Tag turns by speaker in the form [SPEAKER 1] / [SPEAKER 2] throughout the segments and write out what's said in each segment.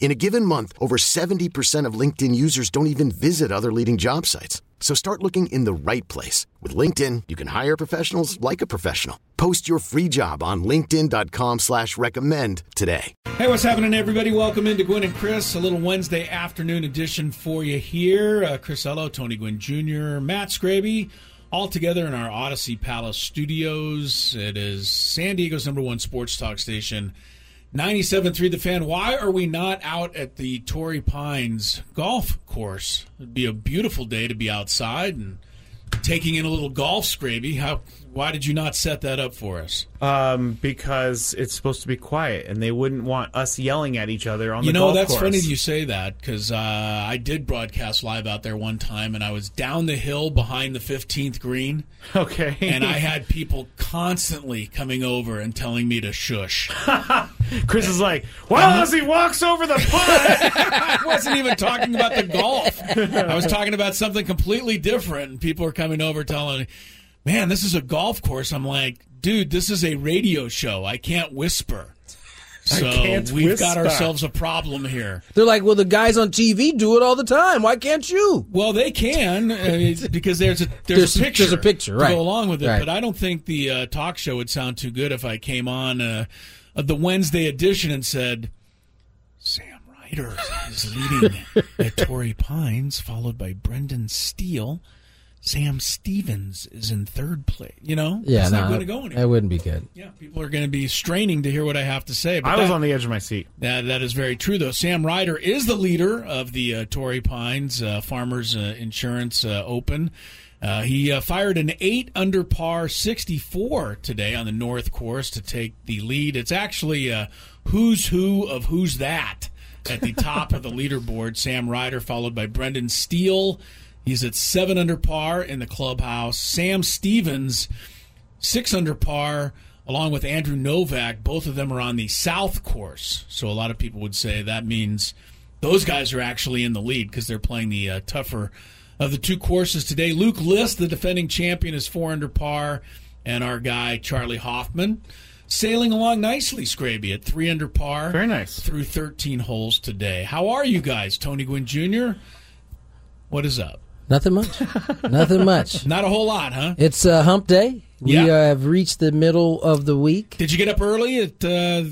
[SPEAKER 1] In a given month, over 70% of LinkedIn users don't even visit other leading job sites. So start looking in the right place. With LinkedIn, you can hire professionals like a professional. Post your free job on linkedin.com slash recommend today.
[SPEAKER 2] Hey, what's happening, everybody? Welcome into Gwynn and Chris, a little Wednesday afternoon edition for you here. Uh, Chris Ello, Tony Gwynn Jr., Matt Scraby, all together in our Audacy Palace studios. It is San Diego's number one sports talk station. 97.3 The Fan. Why are we not out at the Torrey Pines golf course? It'd be a beautiful day to be outside and taking in a little golf, Scraby. How? Why did you not set that up for us?
[SPEAKER 3] Um, because it's supposed to be quiet, and they wouldn't want us yelling at each other on
[SPEAKER 2] You
[SPEAKER 3] the
[SPEAKER 2] know,
[SPEAKER 3] golf course.
[SPEAKER 2] You know, that's funny you say that because uh, I did broadcast live out there one time, and I was down the hill behind the 15th green,
[SPEAKER 3] Okay.
[SPEAKER 2] and I had people constantly coming over and telling me to shush.
[SPEAKER 3] Chris is like, well, as he walks over the putt.
[SPEAKER 2] I wasn't even talking about the golf. I was talking about something completely different. And people are coming over telling me, man, this is a golf course. I'm like, dude, this is a radio show. I can't whisper. So
[SPEAKER 3] can't
[SPEAKER 2] we've got ourselves a problem here.
[SPEAKER 4] They're like, well, the guys on TV do it all the time. Why can't you?
[SPEAKER 2] Well, they can uh, because there's a there's,
[SPEAKER 4] There's-
[SPEAKER 2] a picture
[SPEAKER 4] there's a picture,
[SPEAKER 2] to
[SPEAKER 4] right.
[SPEAKER 2] go along with it.
[SPEAKER 4] Right.
[SPEAKER 2] But I don't think the uh, talk show would sound too good if I came on uh, the Wednesday edition and said Sam Ryder is leading at Torrey Pines, followed by Brendan Steele. Sam Stevens is in third place. You know,
[SPEAKER 4] Yeah,
[SPEAKER 2] it's
[SPEAKER 4] no,
[SPEAKER 2] not going to go anywhere.
[SPEAKER 4] that wouldn't be good.
[SPEAKER 2] Yeah, people are going to be straining to hear what I have to say. But
[SPEAKER 3] I was
[SPEAKER 2] that-
[SPEAKER 3] on the edge of my seat.
[SPEAKER 2] that, that is very true, though. Sam Ryder is the leader of the uh, Torrey Pines uh, Farmers uh, Insurance uh, Open. Uh, he uh, fired an eight under par 64 today on the North Course to take the lead. It's actually uh, who's who of who's that at the top of the leaderboard. Sam Ryder, followed by Brendan Steele. He's at seven under par in the clubhouse. Sam Stevens six under par along with Andrew Novak. Both of them are on the South course. So a lot of people would say that means those guys are actually in the lead because they're playing the uh, tougher of the two courses today. Luke List, the defending champion, is four under par, and our guy Charley Hoffman sailing along nicely, Scraby, at three under par.
[SPEAKER 3] Very nice.
[SPEAKER 2] Through 13 holes today. How are you guys? Tony Gwynn Jr., what is up?
[SPEAKER 4] Nothing much. Nothing much.
[SPEAKER 2] Not a whole lot, huh?
[SPEAKER 4] It's uh, hump day. We
[SPEAKER 2] Yeah.
[SPEAKER 4] uh, have reached the middle of the week.
[SPEAKER 2] Did you get up early at uh,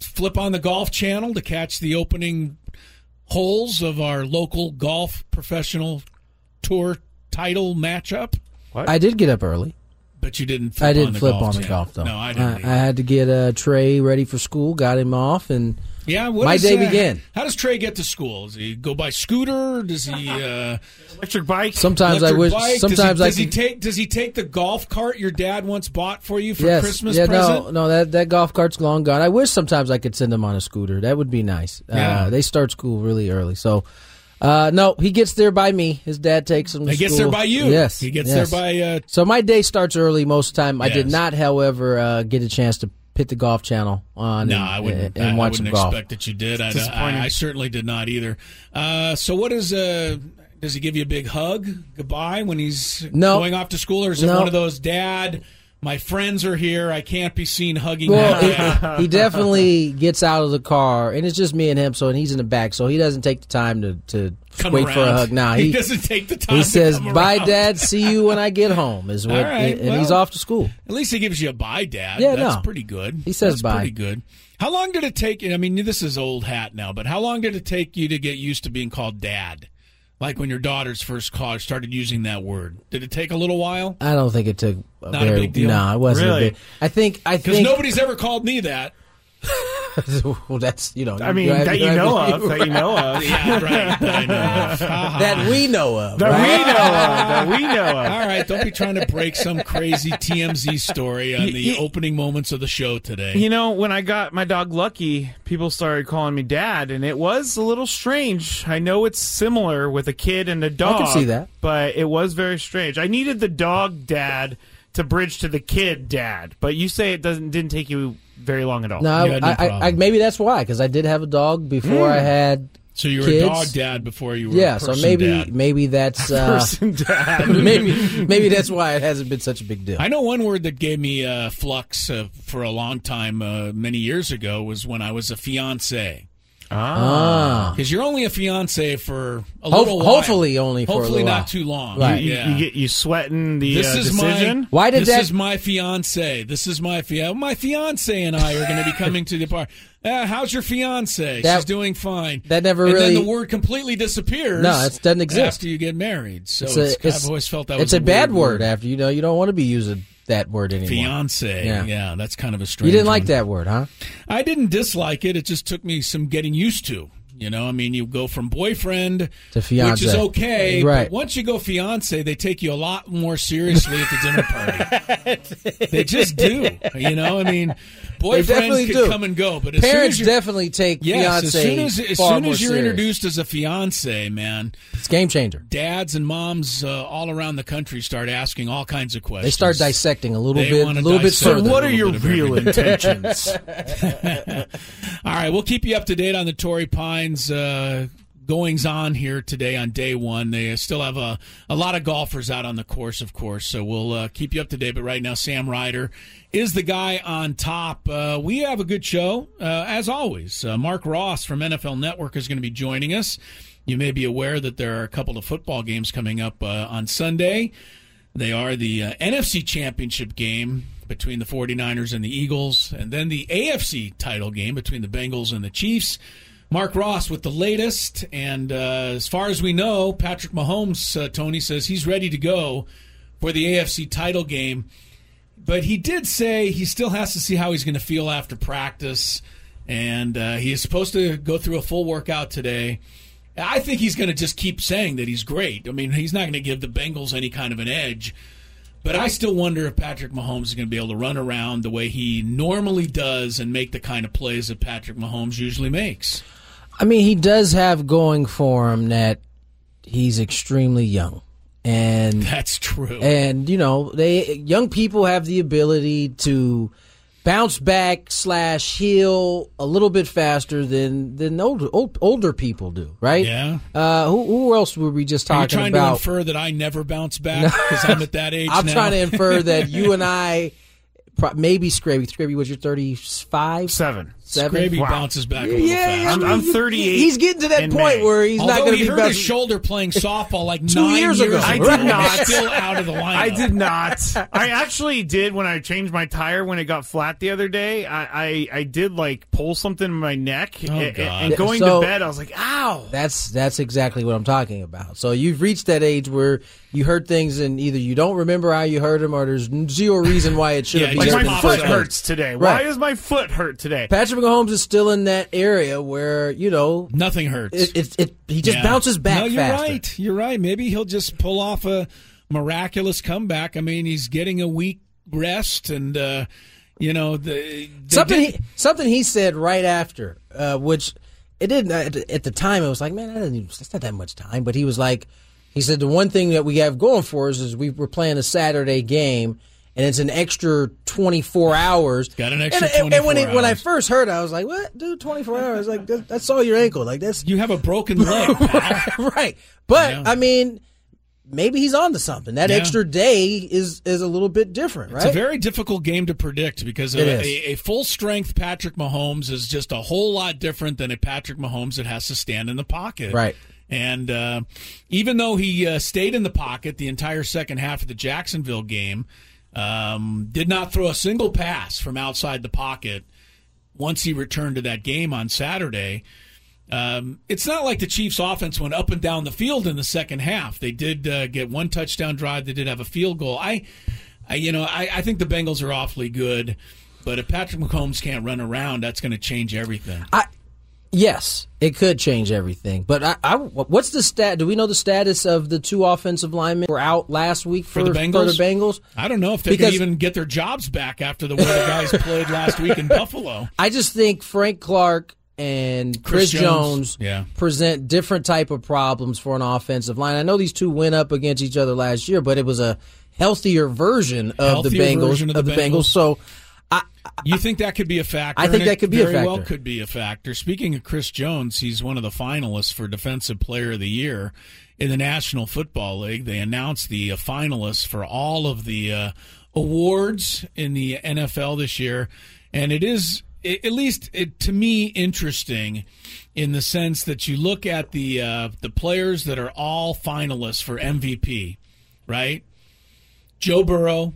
[SPEAKER 2] flip on the golf channel to catch the opening holes of our local golf professional tour title matchup?
[SPEAKER 4] I did get up early.
[SPEAKER 2] But you didn't. Flip
[SPEAKER 4] I didn't
[SPEAKER 2] the
[SPEAKER 4] flip
[SPEAKER 2] golf
[SPEAKER 4] on the
[SPEAKER 2] channel.
[SPEAKER 4] golf though.
[SPEAKER 2] No, I
[SPEAKER 4] I,
[SPEAKER 2] didn't.
[SPEAKER 4] I
[SPEAKER 2] either.
[SPEAKER 4] had to get uh, Trey ready for school, got him off, and
[SPEAKER 2] yeah, what
[SPEAKER 4] my
[SPEAKER 2] is,
[SPEAKER 4] day
[SPEAKER 2] uh,
[SPEAKER 4] began.
[SPEAKER 2] How does Trey get to school? Does he go by scooter? Does he? Uh,
[SPEAKER 3] Electric bike.
[SPEAKER 4] sometimes I wish.
[SPEAKER 2] bike?
[SPEAKER 4] Sometimes
[SPEAKER 2] does he,
[SPEAKER 4] I
[SPEAKER 2] does he take? Does he take the golf cart your dad once bought for you for
[SPEAKER 4] yes,
[SPEAKER 2] Christmas
[SPEAKER 4] yeah,
[SPEAKER 2] present?
[SPEAKER 4] no, no, that that golf cart's long gone. I wish sometimes I could send him on a scooter. That would be nice.
[SPEAKER 2] Yeah.
[SPEAKER 4] Uh, they start school really early, so uh, no, he gets there by me. His dad takes him. To
[SPEAKER 2] He gets
[SPEAKER 4] school.
[SPEAKER 2] there by you.
[SPEAKER 4] Yes,
[SPEAKER 2] he gets
[SPEAKER 4] yes.
[SPEAKER 2] there by. Uh,
[SPEAKER 4] So my day starts early most of the time. I did not, however, uh, get a chance to pit the golf channel on
[SPEAKER 2] No,
[SPEAKER 4] and,
[SPEAKER 2] I wouldn't.
[SPEAKER 4] and
[SPEAKER 2] I, I wouldn't
[SPEAKER 4] some golf.
[SPEAKER 2] expect that you did. I. I, I certainly did not either. Uh, so, what is? Uh, does he give you a big hug goodbye when he's
[SPEAKER 4] No.
[SPEAKER 2] going off to school, or is it
[SPEAKER 4] No.
[SPEAKER 2] one of those dad? My friends are here. I can't be seen hugging.
[SPEAKER 4] Well, he, he definitely gets out of the car, and it's just me and him. So, and he's in the back, so he doesn't take the time to to
[SPEAKER 2] Come
[SPEAKER 4] wait for a
[SPEAKER 2] around.
[SPEAKER 4] hug. Nah,
[SPEAKER 2] he,
[SPEAKER 4] he
[SPEAKER 2] doesn't take the time.
[SPEAKER 4] he
[SPEAKER 2] to
[SPEAKER 4] says, "Bye,
[SPEAKER 2] around."
[SPEAKER 4] Dad. See you when I get home." Is what,
[SPEAKER 2] right,
[SPEAKER 4] and he's off to school.
[SPEAKER 2] At least he gives you a bye, Dad.
[SPEAKER 4] Yeah,
[SPEAKER 2] that's
[SPEAKER 4] no.
[SPEAKER 2] pretty good.
[SPEAKER 4] He says
[SPEAKER 2] that's
[SPEAKER 4] bye.
[SPEAKER 2] Pretty good. How long did it take? I mean, this is old hat now, but how long did it take you to get used to being called Dad? Like when your daughter's first car started using that word. Did it take a little while?
[SPEAKER 4] I don't think it took a
[SPEAKER 2] Not a
[SPEAKER 4] very
[SPEAKER 2] big deal?
[SPEAKER 4] No, it wasn't
[SPEAKER 3] Really?
[SPEAKER 4] a big. I think I
[SPEAKER 2] Because
[SPEAKER 4] think
[SPEAKER 2] nobody's ever called me that.
[SPEAKER 4] well, that's you know.
[SPEAKER 3] I mean,
[SPEAKER 4] have-
[SPEAKER 3] that you know of, that you know of,
[SPEAKER 2] Yeah, right. that I know of. Ha, ha.
[SPEAKER 4] that we know of.
[SPEAKER 3] that
[SPEAKER 4] right?
[SPEAKER 3] we know of, that we know of.
[SPEAKER 2] All right, don't be trying to break some crazy TMZ story on the
[SPEAKER 3] Y- y-
[SPEAKER 2] opening moments of the show today.
[SPEAKER 3] You know, when I got my dog Lucky, people started calling me dad, and it was a little strange. I know it's similar with a kid and a dog.
[SPEAKER 4] see that.
[SPEAKER 3] But it was very strange. I needed the dog dad to bridge to the kid dad, but you say it doesn't didn't take you very long at all.
[SPEAKER 4] No,
[SPEAKER 2] no
[SPEAKER 4] I, I, maybe that's why because I did have a dog before I had.
[SPEAKER 2] so you were
[SPEAKER 4] kids.
[SPEAKER 2] a dog dad before you were
[SPEAKER 4] Yeah,
[SPEAKER 2] a
[SPEAKER 4] so maybe
[SPEAKER 2] dad.
[SPEAKER 4] maybe that's uh,
[SPEAKER 3] Person dad.
[SPEAKER 4] maybe maybe that's why it hasn't been such a big deal.
[SPEAKER 2] I know one word that gave me uh, flux uh, for a long time, uh, many years ago, was when I was a fiance.
[SPEAKER 4] Ah,
[SPEAKER 2] Because you're only a fiance for a
[SPEAKER 4] Ho-
[SPEAKER 2] little while.
[SPEAKER 4] hopefully only for a
[SPEAKER 2] hopefully
[SPEAKER 4] little
[SPEAKER 2] not
[SPEAKER 4] while.
[SPEAKER 2] too long.
[SPEAKER 4] Right.
[SPEAKER 3] You,
[SPEAKER 2] yeah.
[SPEAKER 3] you get you sweating the
[SPEAKER 2] this
[SPEAKER 3] uh,
[SPEAKER 2] is
[SPEAKER 3] decision.
[SPEAKER 2] my
[SPEAKER 4] Why did
[SPEAKER 2] this
[SPEAKER 4] that-
[SPEAKER 2] is my fiance. This is my fiance. My fiance and I are going to be coming to the park. Uh, how's your fiance?
[SPEAKER 4] That-
[SPEAKER 2] She's doing fine.
[SPEAKER 4] that never
[SPEAKER 2] and
[SPEAKER 4] really-
[SPEAKER 2] then the word completely disappears.
[SPEAKER 4] No, it doesn't exist.
[SPEAKER 2] after you get married. So
[SPEAKER 4] it's
[SPEAKER 2] it's,
[SPEAKER 4] a, it's,
[SPEAKER 2] I've always felt that
[SPEAKER 4] it's
[SPEAKER 2] was
[SPEAKER 4] a, bad
[SPEAKER 2] weird
[SPEAKER 4] word, after you know you don't want to be using that word anymore.
[SPEAKER 2] Fiance.
[SPEAKER 4] Yeah.
[SPEAKER 2] Yeah. that's kind of a strange.
[SPEAKER 4] You didn't like
[SPEAKER 2] one.
[SPEAKER 4] that word, huh?
[SPEAKER 2] I didn't dislike it. It just took me some getting used to. You know, I mean, you go from boyfriend
[SPEAKER 4] To fiance.
[SPEAKER 2] which is okay.
[SPEAKER 4] Right.
[SPEAKER 2] But once you go fiance, they take you a lot more seriously at the dinner party. they just do. You know, I mean, boyfriend
[SPEAKER 4] definitely
[SPEAKER 2] could
[SPEAKER 4] do.
[SPEAKER 2] come and go, but as
[SPEAKER 4] Parents
[SPEAKER 2] soon as
[SPEAKER 4] definitely take
[SPEAKER 2] yes, as
[SPEAKER 4] fiance
[SPEAKER 2] soon as as
[SPEAKER 4] far
[SPEAKER 2] soon as you're
[SPEAKER 4] serious.
[SPEAKER 2] introduced as a fiance, man,
[SPEAKER 4] it's game changer.
[SPEAKER 2] dads and moms uh, all around the country start asking all kinds of questions.
[SPEAKER 4] They start dissecting a little
[SPEAKER 2] They
[SPEAKER 4] bit, a little bit
[SPEAKER 2] dissect
[SPEAKER 3] So what are your real
[SPEAKER 2] everything.
[SPEAKER 3] intentions?
[SPEAKER 2] All right, we'll keep you up to date on the Torrey Uh, goings on here today on day one. They still have a, a lot of golfers out on the course, of course, so we'll uh, keep you up to date. But right now, Sam Ryder is the guy on top. Uh, we have a good show, uh, as always. Uh, Mark Ross from NFL Network is going to be joining us. You may be aware that there are a couple of football games coming up uh, on Sunday. They are the uh, NFC Championship game between the 49ers and the Eagles, and then the AFC title game between the Bengals and the Chiefs. Mark Ross with the latest, and uh, as far as we know, Patrick Mahomes, uh, Tony says he's ready to go for the AFC title game. But he did say he still has to see how he's going to feel after practice, and uh, he is supposed to go through a full workout today. I think he's going to just keep saying that he's great. I mean, he's not going to give the Bengals any kind of an edge. But I still wonder if Patrick Mahomes is going to be able to run around the way he normally does and make the kind of plays that Patrick Mahomes usually makes.
[SPEAKER 4] I mean, he does have going for him that he's extremely young, and
[SPEAKER 2] That's true.
[SPEAKER 4] and you know they young people have the ability to bounce back slash heal a little bit faster than than older old, older people do, right?
[SPEAKER 2] Yeah.
[SPEAKER 4] Uh, who, who else were we just talking
[SPEAKER 2] Are you
[SPEAKER 4] talking
[SPEAKER 2] trying to infer that I never bounce back because I'm at that age
[SPEAKER 4] I'm
[SPEAKER 2] now?
[SPEAKER 4] trying to infer that you and I, maybe Scrappy. Scrappy, was you're 35,
[SPEAKER 3] Seven.
[SPEAKER 4] Seven.
[SPEAKER 2] Scraby
[SPEAKER 3] Wow.
[SPEAKER 2] bounces back a little
[SPEAKER 4] Yeah,
[SPEAKER 2] fast.
[SPEAKER 3] I'm- I'm 38
[SPEAKER 4] He's getting to that point
[SPEAKER 3] May.
[SPEAKER 4] where he's
[SPEAKER 2] Although
[SPEAKER 4] not going to be.
[SPEAKER 2] he
[SPEAKER 4] be
[SPEAKER 2] hurt
[SPEAKER 4] bouncing.
[SPEAKER 2] his shoulder playing softball like
[SPEAKER 4] Two
[SPEAKER 2] nine
[SPEAKER 4] years ago.
[SPEAKER 3] I did not.
[SPEAKER 2] he's Still out of the lineup.
[SPEAKER 3] I did not. I actually did when I changed my tire when it got flat the other day. I I, I did like pull something in my neck,
[SPEAKER 2] Oh,
[SPEAKER 3] A- a-
[SPEAKER 2] God.
[SPEAKER 3] and going
[SPEAKER 4] So-
[SPEAKER 3] to bed, I was like, "Ow!"
[SPEAKER 4] That's that's exactly what I'm talking about. So you've reached that age where you heard things and either you don't remember how you heard them or there's zero reason why it should
[SPEAKER 2] Yeah,
[SPEAKER 4] have
[SPEAKER 2] he
[SPEAKER 4] been.
[SPEAKER 3] Like my foot hurts today. Why is my foot hurt today?
[SPEAKER 4] Patrick Mahomes is still in that area where you know
[SPEAKER 2] Nothing hurts.
[SPEAKER 4] it it, it he just
[SPEAKER 2] Yeah.
[SPEAKER 4] bounces back
[SPEAKER 2] No, you're
[SPEAKER 4] faster.
[SPEAKER 2] right. You're right. Maybe he'll just pull off a miraculous comeback. I mean, he's getting a week rest, and uh, you know the they
[SPEAKER 4] Something he, something he said right after, uh, which it didn't at the- at the time. It was like, man, that that's not that much time. But he was like, he said the one thing that we have going for us is we were playing a Saturday game. And it's an extra 24 hours.
[SPEAKER 2] Got an extra
[SPEAKER 4] and, and- and when,
[SPEAKER 2] 24
[SPEAKER 4] when I first heard it, I was like, what? Dude, 24 hours? Like, that, that's all your ankle. Like, that's
[SPEAKER 2] you have a broken leg.
[SPEAKER 4] right. But
[SPEAKER 2] Yeah.
[SPEAKER 4] I mean, maybe he's on to something. That
[SPEAKER 2] Yeah.
[SPEAKER 4] extra day is is a little bit different, right?
[SPEAKER 2] It's a very difficult game to predict because a, a, a full strength Patrick Mahomes is just a whole lot different than a Patrick Mahomes that has to stand in the pocket.
[SPEAKER 4] Right.
[SPEAKER 2] And uh, even though he uh, stayed in the pocket the entire second half of the Jacksonville game, um, did not throw a single pass from outside the pocket once he returned to that game on Saturday. Um, it's not like the Chiefs' offense went up and down the field in the second half. They did uh, get one touchdown drive. They did have a field goal. I, I you know, I, I think the Bengals are awfully good, but if Patrick Mahomes can't run around, that's going to change everything.
[SPEAKER 4] I yes, it could change everything. But I, I, what's the stat? Do we know the status of the two offensive linemen who were out last week for,
[SPEAKER 2] For the Bengals?
[SPEAKER 4] the Bengals?
[SPEAKER 2] I don't know if they
[SPEAKER 4] Because-
[SPEAKER 2] can even get their jobs back after the way the guys played last week in Buffalo.
[SPEAKER 4] I just think Frank Clark and
[SPEAKER 2] Chris
[SPEAKER 4] Chris,
[SPEAKER 2] Jones,
[SPEAKER 4] Jones,
[SPEAKER 2] yeah.
[SPEAKER 4] present different type of problems for an offensive line. I know these two went up against each other last year, but it was a healthier version of the Bengals
[SPEAKER 2] of
[SPEAKER 4] of
[SPEAKER 2] the
[SPEAKER 4] the Bengals.
[SPEAKER 2] Bengals.
[SPEAKER 4] So
[SPEAKER 2] You think that could be a factor?
[SPEAKER 4] I think that could be a
[SPEAKER 2] very well
[SPEAKER 4] factor.
[SPEAKER 2] could be a factor. Speaking of Chris Jones, he's one of the finalists for Defensive Player of the Year in the National Football League. They announced the uh, finalists for all of the uh, awards in the NFL this year, and it is i- at least it, to me interesting in the sense that you look at the uh, the players that are all finalists for MVP, right? Joe Burrow,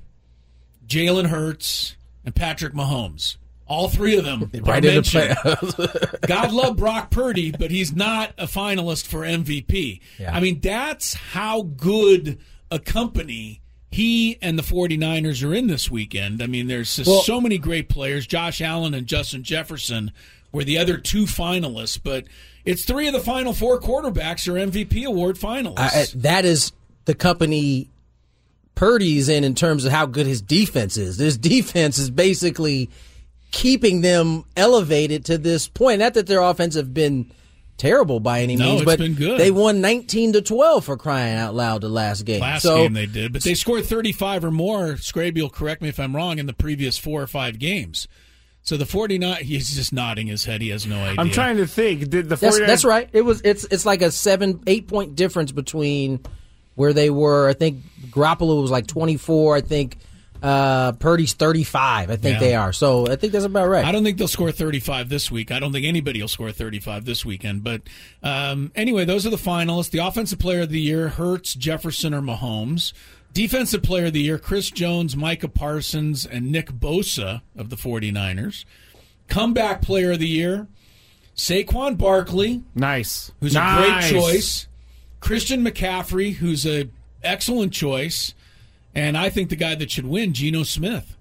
[SPEAKER 2] Jalen Hurts, and Patrick Mahomes. All three of them
[SPEAKER 4] right in the.
[SPEAKER 2] God love Brock Purdy, but he's not a finalist for MVP.
[SPEAKER 4] Yeah.
[SPEAKER 2] I mean, that's how good a company he and the 49ers are in this weekend. I mean, there's
[SPEAKER 4] Well-
[SPEAKER 2] so many great players. Josh Allen and Justin Jefferson were the other two finalists, but it's three of the final four quarterbacks are MVP award finalists.
[SPEAKER 4] I, that is the company Purdy's in in terms of how good his defense is. This defense is basically keeping them elevated to this point. Not that their offense have been terrible by any
[SPEAKER 2] No,
[SPEAKER 4] means,
[SPEAKER 2] it's
[SPEAKER 4] but
[SPEAKER 2] been good.
[SPEAKER 4] they won 19 to 12 for crying out loud the last game.
[SPEAKER 2] Last
[SPEAKER 4] so
[SPEAKER 2] game they did, but they scored 35 or more. Scraby will correct me if I'm wrong in the previous four or five games. So the 49, he's just nodding his head. He has no idea.
[SPEAKER 3] I'm trying to think. Did the 49ers,
[SPEAKER 4] that's, that's right. It was it's it's like a 7 8 point difference between where they were. I think Garoppolo was like 24, I think uh Purdy's 35. I think
[SPEAKER 2] Yeah.
[SPEAKER 4] they are. So I think that's about right.
[SPEAKER 2] I don't think they'll score 35 this week. I don't think anybody will score 35 this weekend. But um, anyway, those are the finalists. The Offensive Player of the Year, Hurts, Jefferson, or Mahomes. Defensive Player of the Year, Chris Jones, Micah Parsons, and Nick Bosa of the 49ers. Comeback Player of the Year, Saquon Barkley,
[SPEAKER 3] nice.
[SPEAKER 2] who's
[SPEAKER 3] Nice.
[SPEAKER 2] a great choice. Christian McCaffrey, who's a excellent choice, and I think the guy that should win, Geno Smith.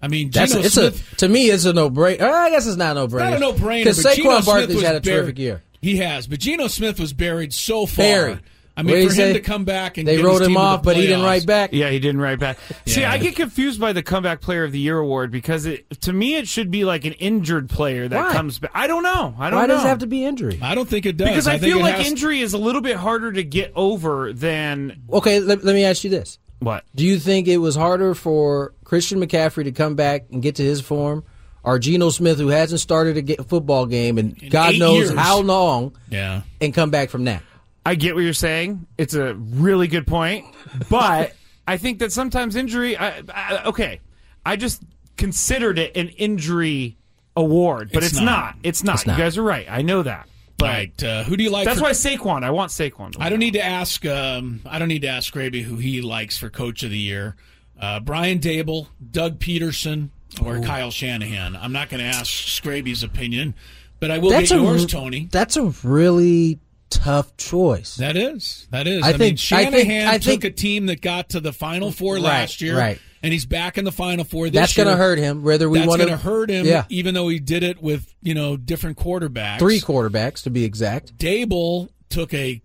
[SPEAKER 2] I mean,
[SPEAKER 4] That's
[SPEAKER 2] Geno
[SPEAKER 4] it's
[SPEAKER 2] Smith.
[SPEAKER 4] a to me it's a no brainer. Uh, I guess it's not a no brainer.
[SPEAKER 2] not a no brainer.
[SPEAKER 4] because
[SPEAKER 2] Geno
[SPEAKER 4] Saquon Barkley's had a terrific year.
[SPEAKER 2] He has, but Geno Smith was buried so far.
[SPEAKER 4] Buried.
[SPEAKER 2] I mean,
[SPEAKER 4] did
[SPEAKER 2] for him
[SPEAKER 4] say?
[SPEAKER 2] to come back and
[SPEAKER 4] They
[SPEAKER 2] get
[SPEAKER 4] wrote
[SPEAKER 2] his
[SPEAKER 4] him
[SPEAKER 2] team
[SPEAKER 4] off, but he didn't write back.
[SPEAKER 3] Yeah, he didn't write back. See, I get confused by the comeback player of the year award because it to me it should be like an injured player that
[SPEAKER 4] Why?
[SPEAKER 3] comes back. I don't know. I don't know.
[SPEAKER 4] Why
[SPEAKER 3] know.
[SPEAKER 4] does it have to be injury?
[SPEAKER 2] I don't think it does
[SPEAKER 3] because I,
[SPEAKER 2] think
[SPEAKER 3] feel like
[SPEAKER 2] has-
[SPEAKER 3] injury is a little bit harder to get over than
[SPEAKER 4] Okay, let, let me ask you this.
[SPEAKER 3] what?
[SPEAKER 4] Do you think it was harder for Christian McCaffrey to come back and get to his form, or Geno Smith, who hasn't started a football game in, God knows
[SPEAKER 2] years.
[SPEAKER 4] how long,
[SPEAKER 2] Yeah.
[SPEAKER 4] and come back from that?
[SPEAKER 3] I get what you're saying. It's a really good point, but I think that sometimes injury. I, I, okay, I just considered it an injury award, but
[SPEAKER 2] It's
[SPEAKER 3] it's,
[SPEAKER 2] not.
[SPEAKER 3] not. It's not.
[SPEAKER 4] It's not.
[SPEAKER 3] You guys are right. I know that. But
[SPEAKER 2] right. Uh, who do you like?
[SPEAKER 3] that's
[SPEAKER 2] for-
[SPEAKER 3] why Saquon. I want Saquon.
[SPEAKER 2] I don't need to ask. Um, I don't need to ask Scraby who he likes for Coach of the Year. Uh, Brian Daboll, Doug Pederson, or Kyle Shanahan. I'm not going to ask Scraby's opinion, but I will
[SPEAKER 4] That's
[SPEAKER 2] get yours,
[SPEAKER 4] r-
[SPEAKER 2] Tony.
[SPEAKER 4] That's a really tough choice.
[SPEAKER 2] That is. That is.
[SPEAKER 4] I
[SPEAKER 2] I, mean,
[SPEAKER 4] think- I
[SPEAKER 2] Shanahan
[SPEAKER 4] think- I
[SPEAKER 2] took a team that got to the Final Four
[SPEAKER 4] Right,
[SPEAKER 2] last year,
[SPEAKER 4] right.
[SPEAKER 2] and he's back in the Final Four this
[SPEAKER 4] That's
[SPEAKER 2] year.
[SPEAKER 4] going to hurt him. Whether we
[SPEAKER 2] That's
[SPEAKER 4] want
[SPEAKER 2] going to hurt him,
[SPEAKER 4] Yeah,
[SPEAKER 2] even though he did it with you know different quarterbacks.
[SPEAKER 4] three quarterbacks to be exact.
[SPEAKER 2] Daboll took a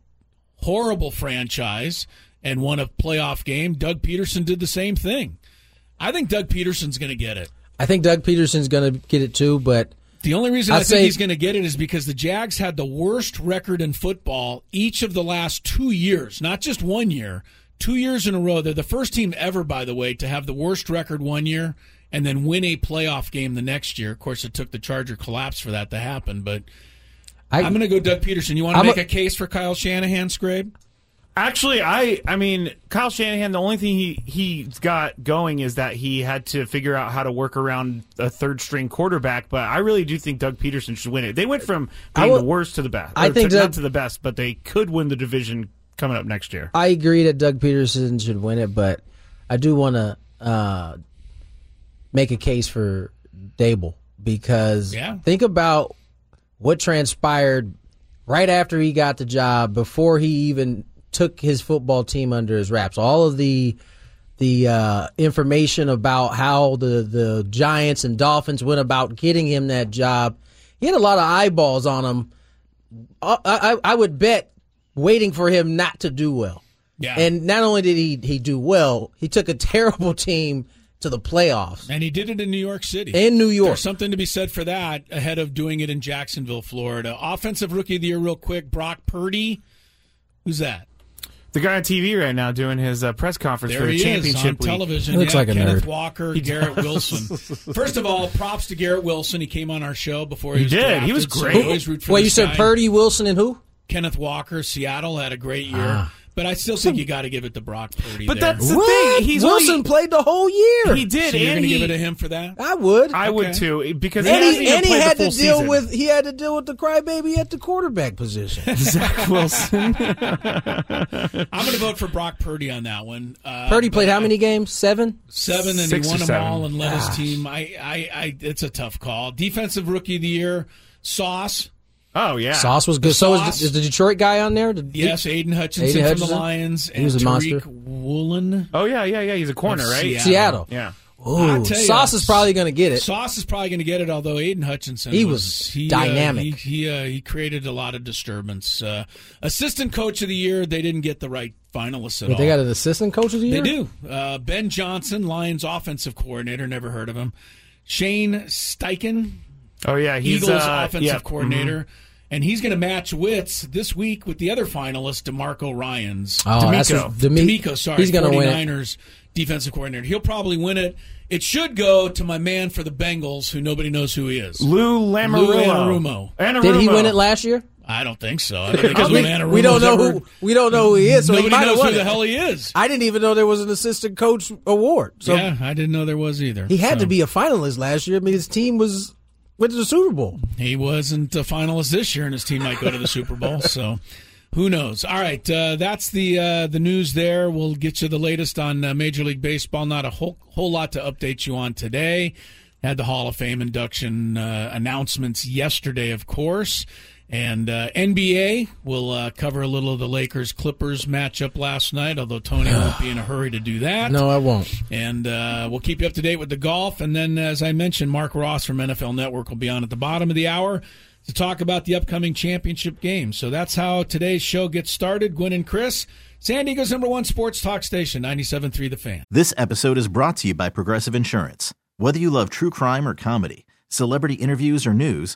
[SPEAKER 2] horrible franchise and won a playoff game. Doug Pederson did the same thing. I think Doug Pederson's going to get it.
[SPEAKER 4] I think Doug Pederson's going to get it too, but
[SPEAKER 2] The only reason i
[SPEAKER 4] I'd
[SPEAKER 2] think
[SPEAKER 4] say-
[SPEAKER 2] he's going to get it is because the Jags had the worst record in football each of the last two years, not just one year, two years in a row. They're the first team ever, by the way, to have the worst record one year and then win a playoff game the next year. Of course, it took the Charger collapse for that to happen, but
[SPEAKER 4] I,
[SPEAKER 2] I'm going to go Doug Pederson. You want to make
[SPEAKER 4] a-
[SPEAKER 2] a case for Kyle Shanahan, Scrabe?
[SPEAKER 3] Actually, I I mean Kyle Shanahan. The only thing he he's got going is that he had to figure out how to work around a third string quarterback. But I really do think Doug Pederson should win it. They went from being
[SPEAKER 4] will-
[SPEAKER 3] the worst to the best.
[SPEAKER 4] I think
[SPEAKER 3] to,
[SPEAKER 4] Doug-
[SPEAKER 3] not to the best, but they could win the division coming up next year.
[SPEAKER 4] I agree that Doug Pederson should win it, but I do want to uh, make a case for Daboll because
[SPEAKER 2] Yeah.
[SPEAKER 4] think about what transpired right after he got the job, before he even took his football team under his wraps. All of the the uh, information about how the the Giants and Dolphins went about getting him that job. He had a lot of eyeballs on him. I, I, I would bet waiting for him not to do well.
[SPEAKER 2] Yeah.
[SPEAKER 4] And not only did he he do well, he took a terrible team to the playoffs
[SPEAKER 2] And he did it in New York City.
[SPEAKER 4] in New York.
[SPEAKER 2] There's something to be said for that ahead of doing it in Jacksonville, Florida. Offensive rookie of the year, real quick, Brock Purdy. Who's that?
[SPEAKER 3] The guy on TV right now doing his uh, press conference
[SPEAKER 2] There
[SPEAKER 3] for the
[SPEAKER 2] he is
[SPEAKER 3] championship
[SPEAKER 2] on
[SPEAKER 3] week.
[SPEAKER 2] television.
[SPEAKER 4] He looks
[SPEAKER 2] yeah,
[SPEAKER 4] like a
[SPEAKER 2] Kenneth
[SPEAKER 4] nerd.
[SPEAKER 2] Walker, Garrett Wilson. First of all, props to Garrett Wilson. He came on our show before he,
[SPEAKER 3] He
[SPEAKER 2] was
[SPEAKER 3] did.
[SPEAKER 2] drafted,
[SPEAKER 3] He was great.
[SPEAKER 2] we always root for
[SPEAKER 4] Well, you
[SPEAKER 2] this
[SPEAKER 4] said
[SPEAKER 2] guy.
[SPEAKER 4] Purdy, Wilson, and who?
[SPEAKER 2] Kenneth Walker, Seattle had a great year,
[SPEAKER 4] Ah.
[SPEAKER 2] But I still think you got to give it to Brock Purdy.
[SPEAKER 3] But
[SPEAKER 2] there.
[SPEAKER 3] that's the thing. He's
[SPEAKER 4] Wilson
[SPEAKER 3] only,
[SPEAKER 4] played the whole year.
[SPEAKER 3] he did,
[SPEAKER 2] so you're
[SPEAKER 3] and
[SPEAKER 2] going to give it to him for that.
[SPEAKER 4] I would.
[SPEAKER 3] I would too because
[SPEAKER 4] and
[SPEAKER 3] he,
[SPEAKER 4] he, and he had to deal
[SPEAKER 3] season.
[SPEAKER 4] with he had to deal with the crybaby at the quarterback position.
[SPEAKER 3] Zach Wilson.
[SPEAKER 2] I'm going to vote for Brock Purdy on that one. Uh,
[SPEAKER 4] Purdy played how many games? Seven.
[SPEAKER 2] seven, and
[SPEAKER 3] Six
[SPEAKER 2] he won them
[SPEAKER 3] seven.
[SPEAKER 2] all and led his team. I, I, I, it's a tough call. Defensive rookie of the year, Sauce.
[SPEAKER 3] Oh yeah,
[SPEAKER 4] Sauce was good. So is
[SPEAKER 2] Sauce.
[SPEAKER 4] the, is the Detroit guy on there? The-
[SPEAKER 2] Yes, Aidan Hutchinson
[SPEAKER 4] Aiden
[SPEAKER 2] from the Lions.
[SPEAKER 4] He was
[SPEAKER 2] and
[SPEAKER 4] a monster.
[SPEAKER 2] Tariq Woolen.
[SPEAKER 3] Oh yeah, yeah, yeah. He's a corner,
[SPEAKER 2] Of
[SPEAKER 3] right?
[SPEAKER 2] Seattle.
[SPEAKER 4] Seattle.
[SPEAKER 3] Yeah.
[SPEAKER 4] Ooh,
[SPEAKER 2] tell ya,
[SPEAKER 4] Sauce is probably going to get it.
[SPEAKER 2] Sauce is probably going to get it, although Aidan Hutchinson
[SPEAKER 4] He
[SPEAKER 2] was,
[SPEAKER 4] was
[SPEAKER 2] he,
[SPEAKER 4] dynamic.
[SPEAKER 2] Uh, he he, uh, he created a lot of disturbance. Uh, assistant coach of the year, they didn't get the right finalists at
[SPEAKER 4] But
[SPEAKER 2] all.
[SPEAKER 4] they got an assistant coach of the year.
[SPEAKER 2] They do. Uh, ben Johnson, Lions offensive coordinator, never heard of him. Shane Steichen,
[SPEAKER 3] Oh yeah, he's
[SPEAKER 2] Eagles
[SPEAKER 3] uh,
[SPEAKER 2] offensive
[SPEAKER 3] yeah,
[SPEAKER 2] coordinator. And he's going to match wits this week with the other finalist, DeMarco Ryans.
[SPEAKER 4] Oh, that's
[SPEAKER 3] DeMeco.
[SPEAKER 4] what- D'Ami-
[SPEAKER 2] DeMeco, sorry,
[SPEAKER 4] He's going to win it.
[SPEAKER 2] 49ers defensive coordinator. He'll probably win it. It should go to my man for the Bengals, who nobody knows who he is.
[SPEAKER 3] Lou Lamarillo.
[SPEAKER 2] Lou Anarumo.
[SPEAKER 3] Anarumo.
[SPEAKER 4] Did he win it last year?
[SPEAKER 2] I don't think so. I don't think
[SPEAKER 4] we,
[SPEAKER 2] Lou Anarumo's
[SPEAKER 4] we don't know
[SPEAKER 2] ever-
[SPEAKER 4] who we don't know who he is. So he
[SPEAKER 2] Nobody
[SPEAKER 4] might have
[SPEAKER 2] knows
[SPEAKER 4] won
[SPEAKER 2] who the hell he is.
[SPEAKER 4] I didn't even know there was an assistant coach award. So
[SPEAKER 2] yeah, I didn't know there was either.
[SPEAKER 4] he had
[SPEAKER 2] So,
[SPEAKER 4] to be a finalist last year. I mean, his team was went to the Super Bowl.
[SPEAKER 2] He wasn't a finalist this year, and his team might go to the Super Bowl. So, who knows? All right, uh, that's the uh, the news. There, we'll get you the latest on uh, Major League Baseball. Not a whole whole lot to update you on today. Had the Hall of Fame induction uh, announcements yesterday, of course. And uh, NBA, we'll uh, cover a little of the Lakers Clippers matchup last night, although Tony won't be in a hurry to do that.
[SPEAKER 4] No, I won't.
[SPEAKER 2] And uh, we'll keep you up to date with the golf. And then, as I mentioned, Mark Ross from NFL Network will be on at the bottom of the hour to talk about the upcoming championship game. So that's how today's show gets started. Gwynn and Chris, San Diego's number one sports talk station, 97.3 The Fan.
[SPEAKER 5] This episode is brought to you by Progressive Insurance. Whether you love true crime or comedy, celebrity interviews or news,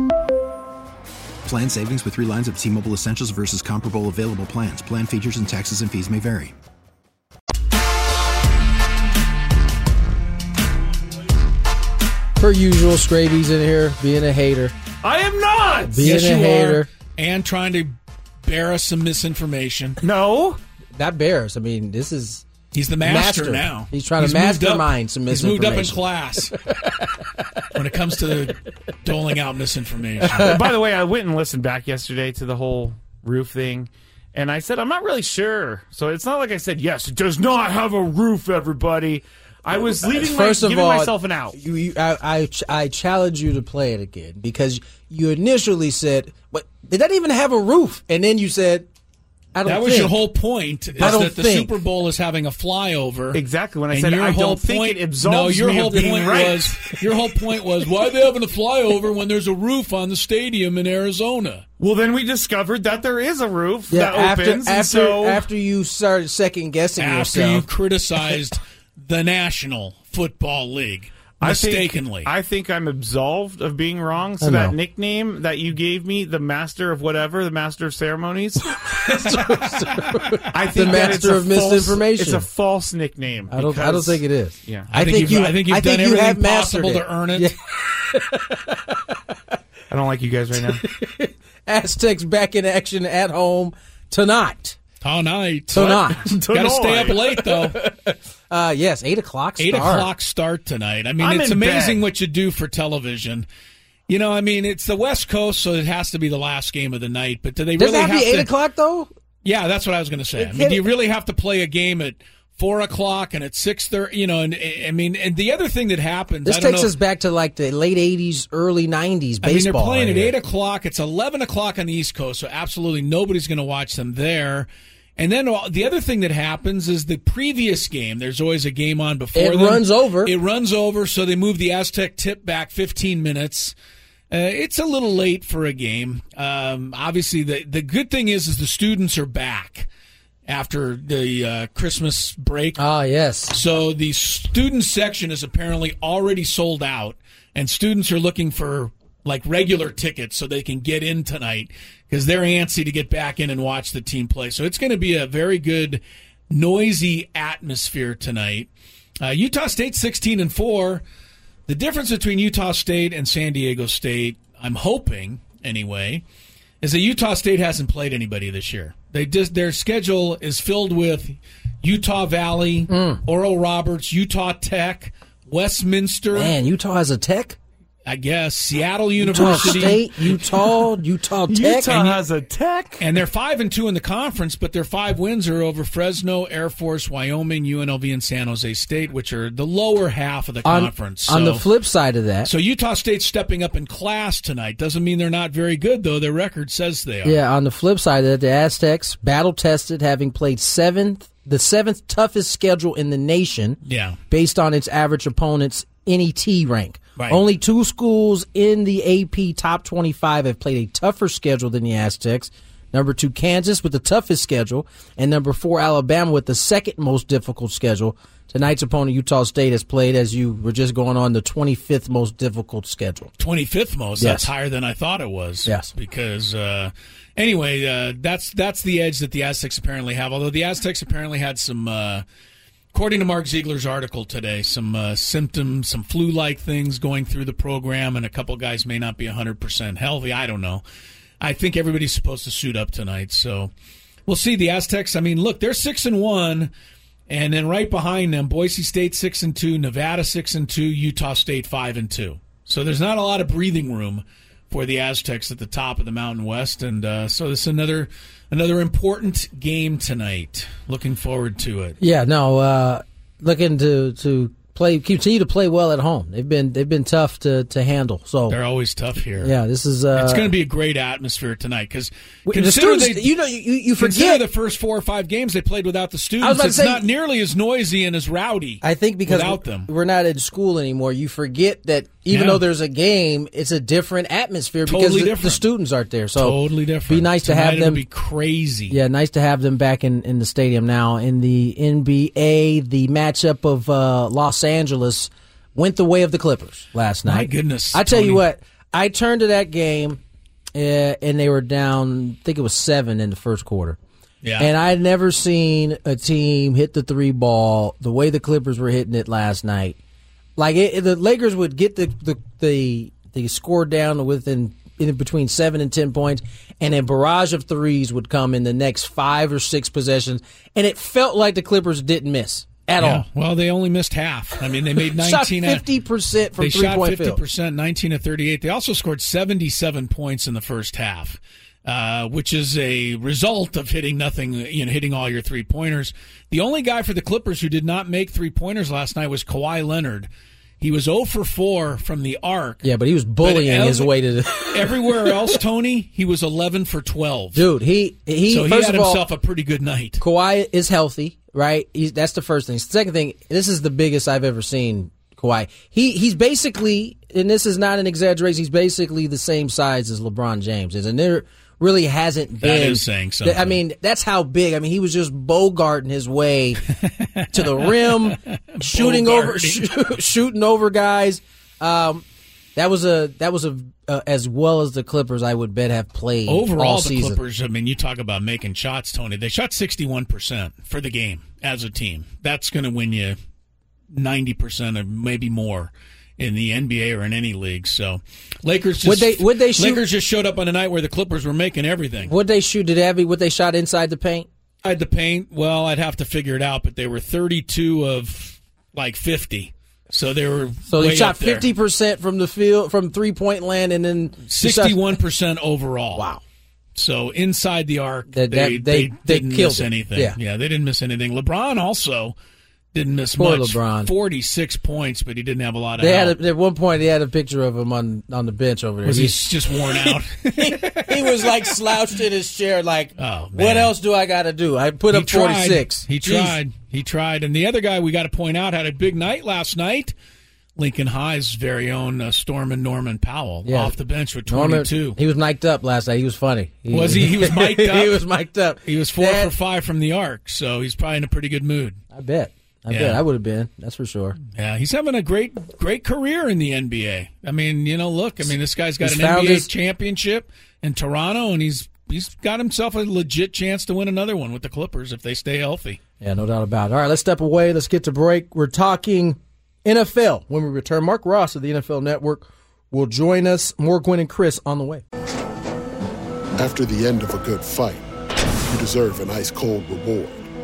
[SPEAKER 6] Plan savings with three lines of T Mobile Essentials versus comparable available plans. Plan features and taxes and fees may vary.
[SPEAKER 4] Per usual, Scraby's in here being a hater.
[SPEAKER 3] I am not.
[SPEAKER 4] Being
[SPEAKER 2] yes,
[SPEAKER 4] a
[SPEAKER 2] you
[SPEAKER 4] hater.
[SPEAKER 2] are. And trying to bear us some misinformation.
[SPEAKER 3] No.
[SPEAKER 4] Not Bears. I mean, this is
[SPEAKER 2] He's the master,
[SPEAKER 4] Master.
[SPEAKER 2] now.
[SPEAKER 4] He's trying to
[SPEAKER 2] moved up-
[SPEAKER 4] mastermind some
[SPEAKER 2] He's moved up in class when it comes to doling out misinformation.
[SPEAKER 3] By the way, I went and listened back yesterday to the whole roof thing, and I said I'm not really sure. So it's not like I said yes, it does not have a roof. Everybody, I was leaving
[SPEAKER 4] First
[SPEAKER 3] my,
[SPEAKER 4] of
[SPEAKER 3] giving
[SPEAKER 4] all,
[SPEAKER 3] myself an out.
[SPEAKER 4] You, you, I, I, I challenge you to play it again because you initially said, "But it doesn't even have a roof," and then you said, "I don't."
[SPEAKER 2] That was
[SPEAKER 4] think.
[SPEAKER 2] your whole point. Is
[SPEAKER 4] I don't
[SPEAKER 2] that the
[SPEAKER 4] think.
[SPEAKER 2] Super Bowl is having a flyover.
[SPEAKER 3] Exactly. When I said
[SPEAKER 2] your
[SPEAKER 3] I
[SPEAKER 2] whole
[SPEAKER 3] don't think it absolves
[SPEAKER 2] no, your
[SPEAKER 3] me
[SPEAKER 2] whole
[SPEAKER 3] of being
[SPEAKER 2] point
[SPEAKER 3] right.
[SPEAKER 2] was your whole point was why are they having a flyover when there's a roof on the stadium in Arizona?
[SPEAKER 3] Well, then we discovered that there is a roof
[SPEAKER 4] Yeah,
[SPEAKER 3] that
[SPEAKER 4] after
[SPEAKER 3] opens. and
[SPEAKER 4] after
[SPEAKER 3] so
[SPEAKER 4] after you started second guessing
[SPEAKER 2] After you criticized the National Football League
[SPEAKER 3] I think-
[SPEAKER 2] mistakenly.
[SPEAKER 3] I think I'm absolved of being wrong. So that nickname that you gave me, the Master of whatever, the Master of Ceremonies, I think
[SPEAKER 4] The Master of
[SPEAKER 3] false-
[SPEAKER 4] misinformation.
[SPEAKER 3] It's a false nickname.
[SPEAKER 4] I don't. I don't think it is.
[SPEAKER 3] Yeah.
[SPEAKER 2] I, think, you've,
[SPEAKER 4] you.
[SPEAKER 2] I think you've
[SPEAKER 4] I think
[SPEAKER 2] done
[SPEAKER 4] you
[SPEAKER 2] everything
[SPEAKER 4] have
[SPEAKER 2] possible
[SPEAKER 4] it.
[SPEAKER 2] to earn it.
[SPEAKER 4] Yeah.
[SPEAKER 3] I don't like you guys right now.
[SPEAKER 4] Aztecs back in action at home tonight.
[SPEAKER 2] Tonight.
[SPEAKER 4] Tonight.
[SPEAKER 2] Got to stay up late though.
[SPEAKER 4] Uh, yes, eight o'clock.
[SPEAKER 2] Eight
[SPEAKER 4] start.
[SPEAKER 2] o'clock start tonight. I mean,
[SPEAKER 3] I'm
[SPEAKER 2] it's amazing
[SPEAKER 3] bed.
[SPEAKER 2] what you do for television. You know, I mean, it's the West Coast, so it has to be the last game of the night. But do they
[SPEAKER 4] Does
[SPEAKER 2] really
[SPEAKER 4] that have to be eight o'clock though?
[SPEAKER 2] Yeah, that's what I was going to say. I mean, do you really have to play a game at four o'clock and at six thirty? You know, and I mean, and the other thing that happens,
[SPEAKER 4] This
[SPEAKER 2] I don't
[SPEAKER 4] takes
[SPEAKER 2] know,
[SPEAKER 4] us back to like the late '80s, early '90s baseball.
[SPEAKER 2] I mean, they're playing at
[SPEAKER 4] here.
[SPEAKER 2] eight o'clock. It's eleven o'clock on the East Coast, so absolutely nobody's going to watch them there. And then the other thing that happens is the previous game. There's always a game on before.
[SPEAKER 4] It
[SPEAKER 2] them.
[SPEAKER 4] runs over.
[SPEAKER 2] It runs over, so they move the Aztec tip back 15 minutes. Uh, it's a little late for a game. Um, obviously, the the good thing is is the students are back after the uh, Christmas break.
[SPEAKER 4] Ah, yes.
[SPEAKER 2] So the student section is apparently already sold out, and students are looking for like regular tickets so they can get in tonight because they're antsy to get back in and watch the team play. So it's going to be a very good, noisy atmosphere tonight. Uh, Utah State 16 and 4. The difference between Utah State and San Diego State, I'm hoping anyway, is that Utah State hasn't played anybody this year. They just their schedule is filled with Utah Valley, Oral Roberts, Utah Tech, Westminster,
[SPEAKER 4] Man, Utah has a tech.
[SPEAKER 2] I guess Seattle University,
[SPEAKER 4] Utah
[SPEAKER 2] University.
[SPEAKER 4] State, Utah, Utah Tech.
[SPEAKER 3] Utah has a tech.
[SPEAKER 2] And they're five and two in the conference, but their five wins are over Fresno, Air Force, Wyoming, UNLV, and San Jose State, which are the lower half of the
[SPEAKER 4] on,
[SPEAKER 2] conference.
[SPEAKER 4] on the flip side of that,
[SPEAKER 2] So Utah State's stepping up in class tonight. Doesn't mean they're not very good, though. Their record says they are.
[SPEAKER 4] yeah, on the flip side of that, the Aztecs battle tested, having played seventh, the seventh toughest schedule in the nation.
[SPEAKER 2] Yeah.
[SPEAKER 4] based on its average opponent's NET rank.
[SPEAKER 2] Right.
[SPEAKER 4] Only two schools in the AP top 25 have played a tougher schedule than the Aztecs. Number two, Kansas with the toughest schedule, and number four, Alabama with the second most difficult schedule. Tonight's opponent, Utah State, has played, as you were just going on, the 25th most difficult schedule.
[SPEAKER 2] 25th most.
[SPEAKER 4] Yes.
[SPEAKER 2] That's higher than I thought it was.
[SPEAKER 4] Yes.
[SPEAKER 2] Because uh, anyway, uh, that's that's the edge that the Aztecs apparently have. Although the Aztecs apparently had some, uh, according to Mark Ziegler's article today, some uh, symptoms, some flu-like things going through the program, and a couple guys may not be 100% healthy. I don't know. I think everybody's supposed to suit up tonight, so we'll see. The Aztecs. I mean, look, they're six and one. And then right behind them, Boise State six and two, Nevada six and two, Utah State five and two. So there's not a lot of breathing room for the Aztecs at the top of the Mountain West, and uh, so this is another another important game tonight. Looking forward to it.
[SPEAKER 4] Yeah, no, uh, looking to to play, continue to play well at home. They've been they've been tough to to handle. So
[SPEAKER 2] They're always tough here.
[SPEAKER 4] yeah, this is uh,
[SPEAKER 2] It's going to be a great atmosphere tonight because
[SPEAKER 4] the students.
[SPEAKER 2] they,
[SPEAKER 4] you know, you, you forget
[SPEAKER 2] the first four or five games they played without the students. It's
[SPEAKER 4] say-
[SPEAKER 2] not nearly as noisy and as rowdy.
[SPEAKER 4] I think because
[SPEAKER 2] without them,
[SPEAKER 4] we're not in school anymore, you forget that even
[SPEAKER 2] Yeah.
[SPEAKER 4] though there's a game, it's a different atmosphere because
[SPEAKER 2] Totally
[SPEAKER 4] the, the students aren't there. So
[SPEAKER 2] totally different.
[SPEAKER 4] Be nice to have them.
[SPEAKER 2] Be crazy.
[SPEAKER 4] yeah, nice to have them back in, in the stadium now. In the NBA, the matchup of uh, Los Angeles went the way of the Clippers last night.
[SPEAKER 2] My goodness,
[SPEAKER 4] I tell you what, I turned to that game, uh, and they were down. I think it was seven in the first quarter.
[SPEAKER 2] Yeah.
[SPEAKER 4] And I had never seen a team hit the three ball the way the Clippers were hitting it last night. Like it, the Lakers would get the the the, the score down within in between seven and ten points, and a barrage of threes would come in the next five or six possessions, and it felt like the Clippers didn't miss at
[SPEAKER 2] Yeah.
[SPEAKER 4] all.
[SPEAKER 2] Well, they only missed half. I mean, they made
[SPEAKER 4] Shot
[SPEAKER 2] 19 at-
[SPEAKER 4] fifty percent from
[SPEAKER 2] They
[SPEAKER 4] three
[SPEAKER 2] shot
[SPEAKER 4] point
[SPEAKER 2] fifty percent, nineteen to thirty-eight. They also scored seventy-seven points in the first half. uh, which is a result of hitting nothing, you know, hitting all your three pointers. The only guy for the Clippers who did not make three pointers last night was Kawhi Leonard. He was 0 for 4 from the arc.
[SPEAKER 4] Yeah, but he was bullying
[SPEAKER 2] every-
[SPEAKER 4] his way to the.
[SPEAKER 2] Everywhere else, Tony, he was 11 for 12.
[SPEAKER 4] Dude, he he
[SPEAKER 2] so he had
[SPEAKER 4] of all,
[SPEAKER 2] a pretty good night.
[SPEAKER 4] Kawhi is healthy, right? He's, that's the first thing. Second thing, this is the biggest I've ever seen Kawhi. He he's basically, and this is not an exaggeration. He's basically the same size as LeBron James is, and there really hasn't been.
[SPEAKER 2] is saying something.
[SPEAKER 4] I mean, that's how big. I mean, he was just bogarting his way to the rim, shooting over,
[SPEAKER 2] Bogarting.
[SPEAKER 4] shooting over guys. Um, that was a that was a uh, as well as the Clippers. I would bet have played
[SPEAKER 2] Overall, the
[SPEAKER 4] season.
[SPEAKER 2] Clippers, I mean, you talk about making shots, Tony. They shot 61% for the game as a team. That's going to win you 90% or maybe more in the NBA or in any league. So, Lakers just,
[SPEAKER 4] Would they- would they shoot-
[SPEAKER 2] Lakers just showed up on a night where the Clippers were making everything.
[SPEAKER 4] What they shoot? Did they have what they shot inside the paint?
[SPEAKER 2] Inside the paint, well, I'd have to figure it out, but they were 32 of like 50. So they were
[SPEAKER 4] So they shot fifty percent from the field, from three point land, and then
[SPEAKER 2] 61% overall.
[SPEAKER 4] Wow.
[SPEAKER 2] So inside the arc,
[SPEAKER 4] That-
[SPEAKER 2] they,
[SPEAKER 4] that-
[SPEAKER 2] they,
[SPEAKER 4] they- they
[SPEAKER 2] didn't miss anything.
[SPEAKER 4] Yeah.
[SPEAKER 2] they didn't miss anything. LeBron also didn't miss
[SPEAKER 4] Poor
[SPEAKER 2] much.
[SPEAKER 4] LeBron.
[SPEAKER 2] 46 points, but he didn't have a lot of
[SPEAKER 4] They had
[SPEAKER 2] help.
[SPEAKER 4] a, at one point they had a picture of him on on the bench over there.
[SPEAKER 2] was he
[SPEAKER 4] He's-
[SPEAKER 2] just worn out?
[SPEAKER 4] he was like slouched in his chair, like,
[SPEAKER 2] Oh,
[SPEAKER 4] what else do I got to do? I put
[SPEAKER 2] he
[SPEAKER 4] up forty-six.
[SPEAKER 2] tried.
[SPEAKER 4] six.
[SPEAKER 2] He tried. He tried. And the other guy we got to point out had a big night last night. Lincoln High's very own uh, Stormin Norman Powell
[SPEAKER 4] Yeah.
[SPEAKER 2] off the bench with
[SPEAKER 4] Norman,
[SPEAKER 2] 22.
[SPEAKER 4] he was mic'd up last night. He was funny.
[SPEAKER 2] Was he? He was mic'd up.
[SPEAKER 4] he was mic'd up.
[SPEAKER 2] he was four
[SPEAKER 4] That-
[SPEAKER 2] for five from the arc, so he's probably in a pretty good mood.
[SPEAKER 4] I bet. I
[SPEAKER 2] Yeah.
[SPEAKER 4] bet I would have been. That's for sure.
[SPEAKER 2] Yeah, he's having a great, great career in the NBA. I mean, you know, look, I mean, this guy's got
[SPEAKER 4] He's
[SPEAKER 2] an NBA
[SPEAKER 4] his-
[SPEAKER 2] championship in Toronto, and he's he's got himself a legit chance to win another one with the Clippers if they stay healthy.
[SPEAKER 4] Yeah, no doubt about it. All right, let's step away. Let's get to break. We're talking NFL. When we return, Mark Ross of the NFL Network will join us. More Gwynn and Chris on the way.
[SPEAKER 7] After the end of a good fight, you deserve an ice cold reward.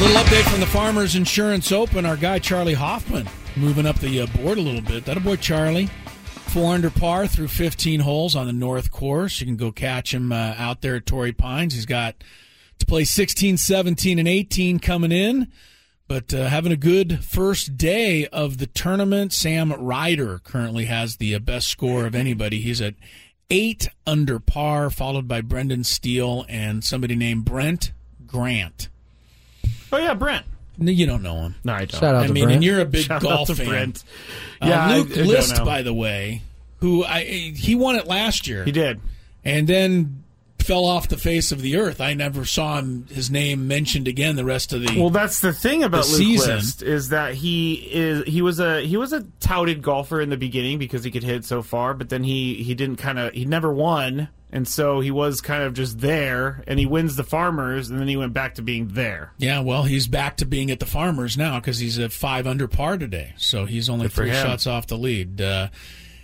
[SPEAKER 2] Little update from the Farmers Insurance Open. Our guy Charley Hoffman moving up the uh, board a little bit. That a boy Charley, four under par through 15 holes on the North Course. You can go catch him uh, out there at Torrey Pines. He's got to play 16, 17, and 18 coming in. But uh, having a good first day of the tournament. Sam Ryder currently has the uh, best score of anybody. He's at eight under par, followed by Brendan Steele and somebody named Brent Grant.
[SPEAKER 3] Oh yeah, Brent.
[SPEAKER 2] No, You don't know him.
[SPEAKER 3] No, I don't.
[SPEAKER 4] Shout out
[SPEAKER 2] I
[SPEAKER 4] to
[SPEAKER 2] mean,
[SPEAKER 4] Brent.
[SPEAKER 2] and you're a big
[SPEAKER 3] Shout
[SPEAKER 2] golf
[SPEAKER 3] out to
[SPEAKER 2] fan.
[SPEAKER 3] Brent.
[SPEAKER 2] Uh,
[SPEAKER 3] Yeah, I-
[SPEAKER 2] Luke
[SPEAKER 3] I don't
[SPEAKER 2] List, by the way, who I he won it last year.
[SPEAKER 3] He did.
[SPEAKER 2] and then fell off the face of the earth. I never saw him his name mentioned again the rest of the.
[SPEAKER 3] Well, that's the thing about
[SPEAKER 2] the
[SPEAKER 3] Luke
[SPEAKER 2] season.
[SPEAKER 3] List is that he is he was a he was a touted golfer in the beginning because he could hit so far, but then he he didn't kind of he never won, and so he was kind of just there, and he wins the Farmers, and then he went back to being there.
[SPEAKER 2] yeah, well, he's back to being at the Farmers now because he's at five under par today, so he's only
[SPEAKER 3] Good
[SPEAKER 2] three shots off the lead. Uh,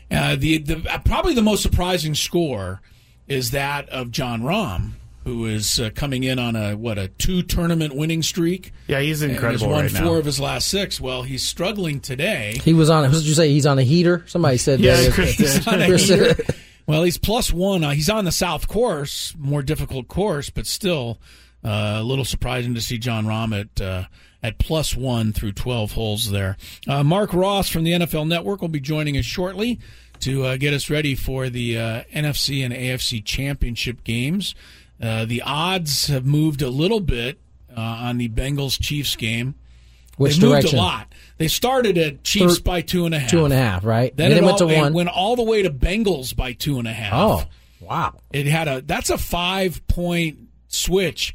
[SPEAKER 2] uh, the the uh, probably the most surprising score is that of Jon Rahm, who is uh, coming in on a what a two tournament winning streak.
[SPEAKER 3] Yeah, he's
[SPEAKER 2] and
[SPEAKER 3] incredible
[SPEAKER 2] has won
[SPEAKER 3] right
[SPEAKER 2] four
[SPEAKER 3] now.
[SPEAKER 2] of his last six. Well, he's struggling today.
[SPEAKER 4] He was on. What did you say? He's on a heater. Somebody said
[SPEAKER 3] Yeah,
[SPEAKER 4] that.
[SPEAKER 3] Chris.
[SPEAKER 2] He's on a heater. Well, he's plus one. Uh, he's on the South Course, more difficult course, but still uh, a little surprising to see Jon Rahm at uh, at plus one through twelve holes there. Uh, Mark Ross from the NFL Network will be joining us shortly to uh, get us ready for the uh, NFC and AFC championship games. Uh, the odds have moved a little bit. uh, on the Bengals Chiefs game.
[SPEAKER 4] Which
[SPEAKER 2] they moved a lot. They started at Chiefs
[SPEAKER 4] Third-
[SPEAKER 2] by two and a half.
[SPEAKER 4] Two and a half, right?
[SPEAKER 2] Then
[SPEAKER 4] and
[SPEAKER 2] it,
[SPEAKER 4] went
[SPEAKER 2] all,
[SPEAKER 4] to
[SPEAKER 2] it
[SPEAKER 4] one.
[SPEAKER 2] went all the way to Bengals by two and a half.
[SPEAKER 4] oh, wow.
[SPEAKER 2] It had a that's a five point switch.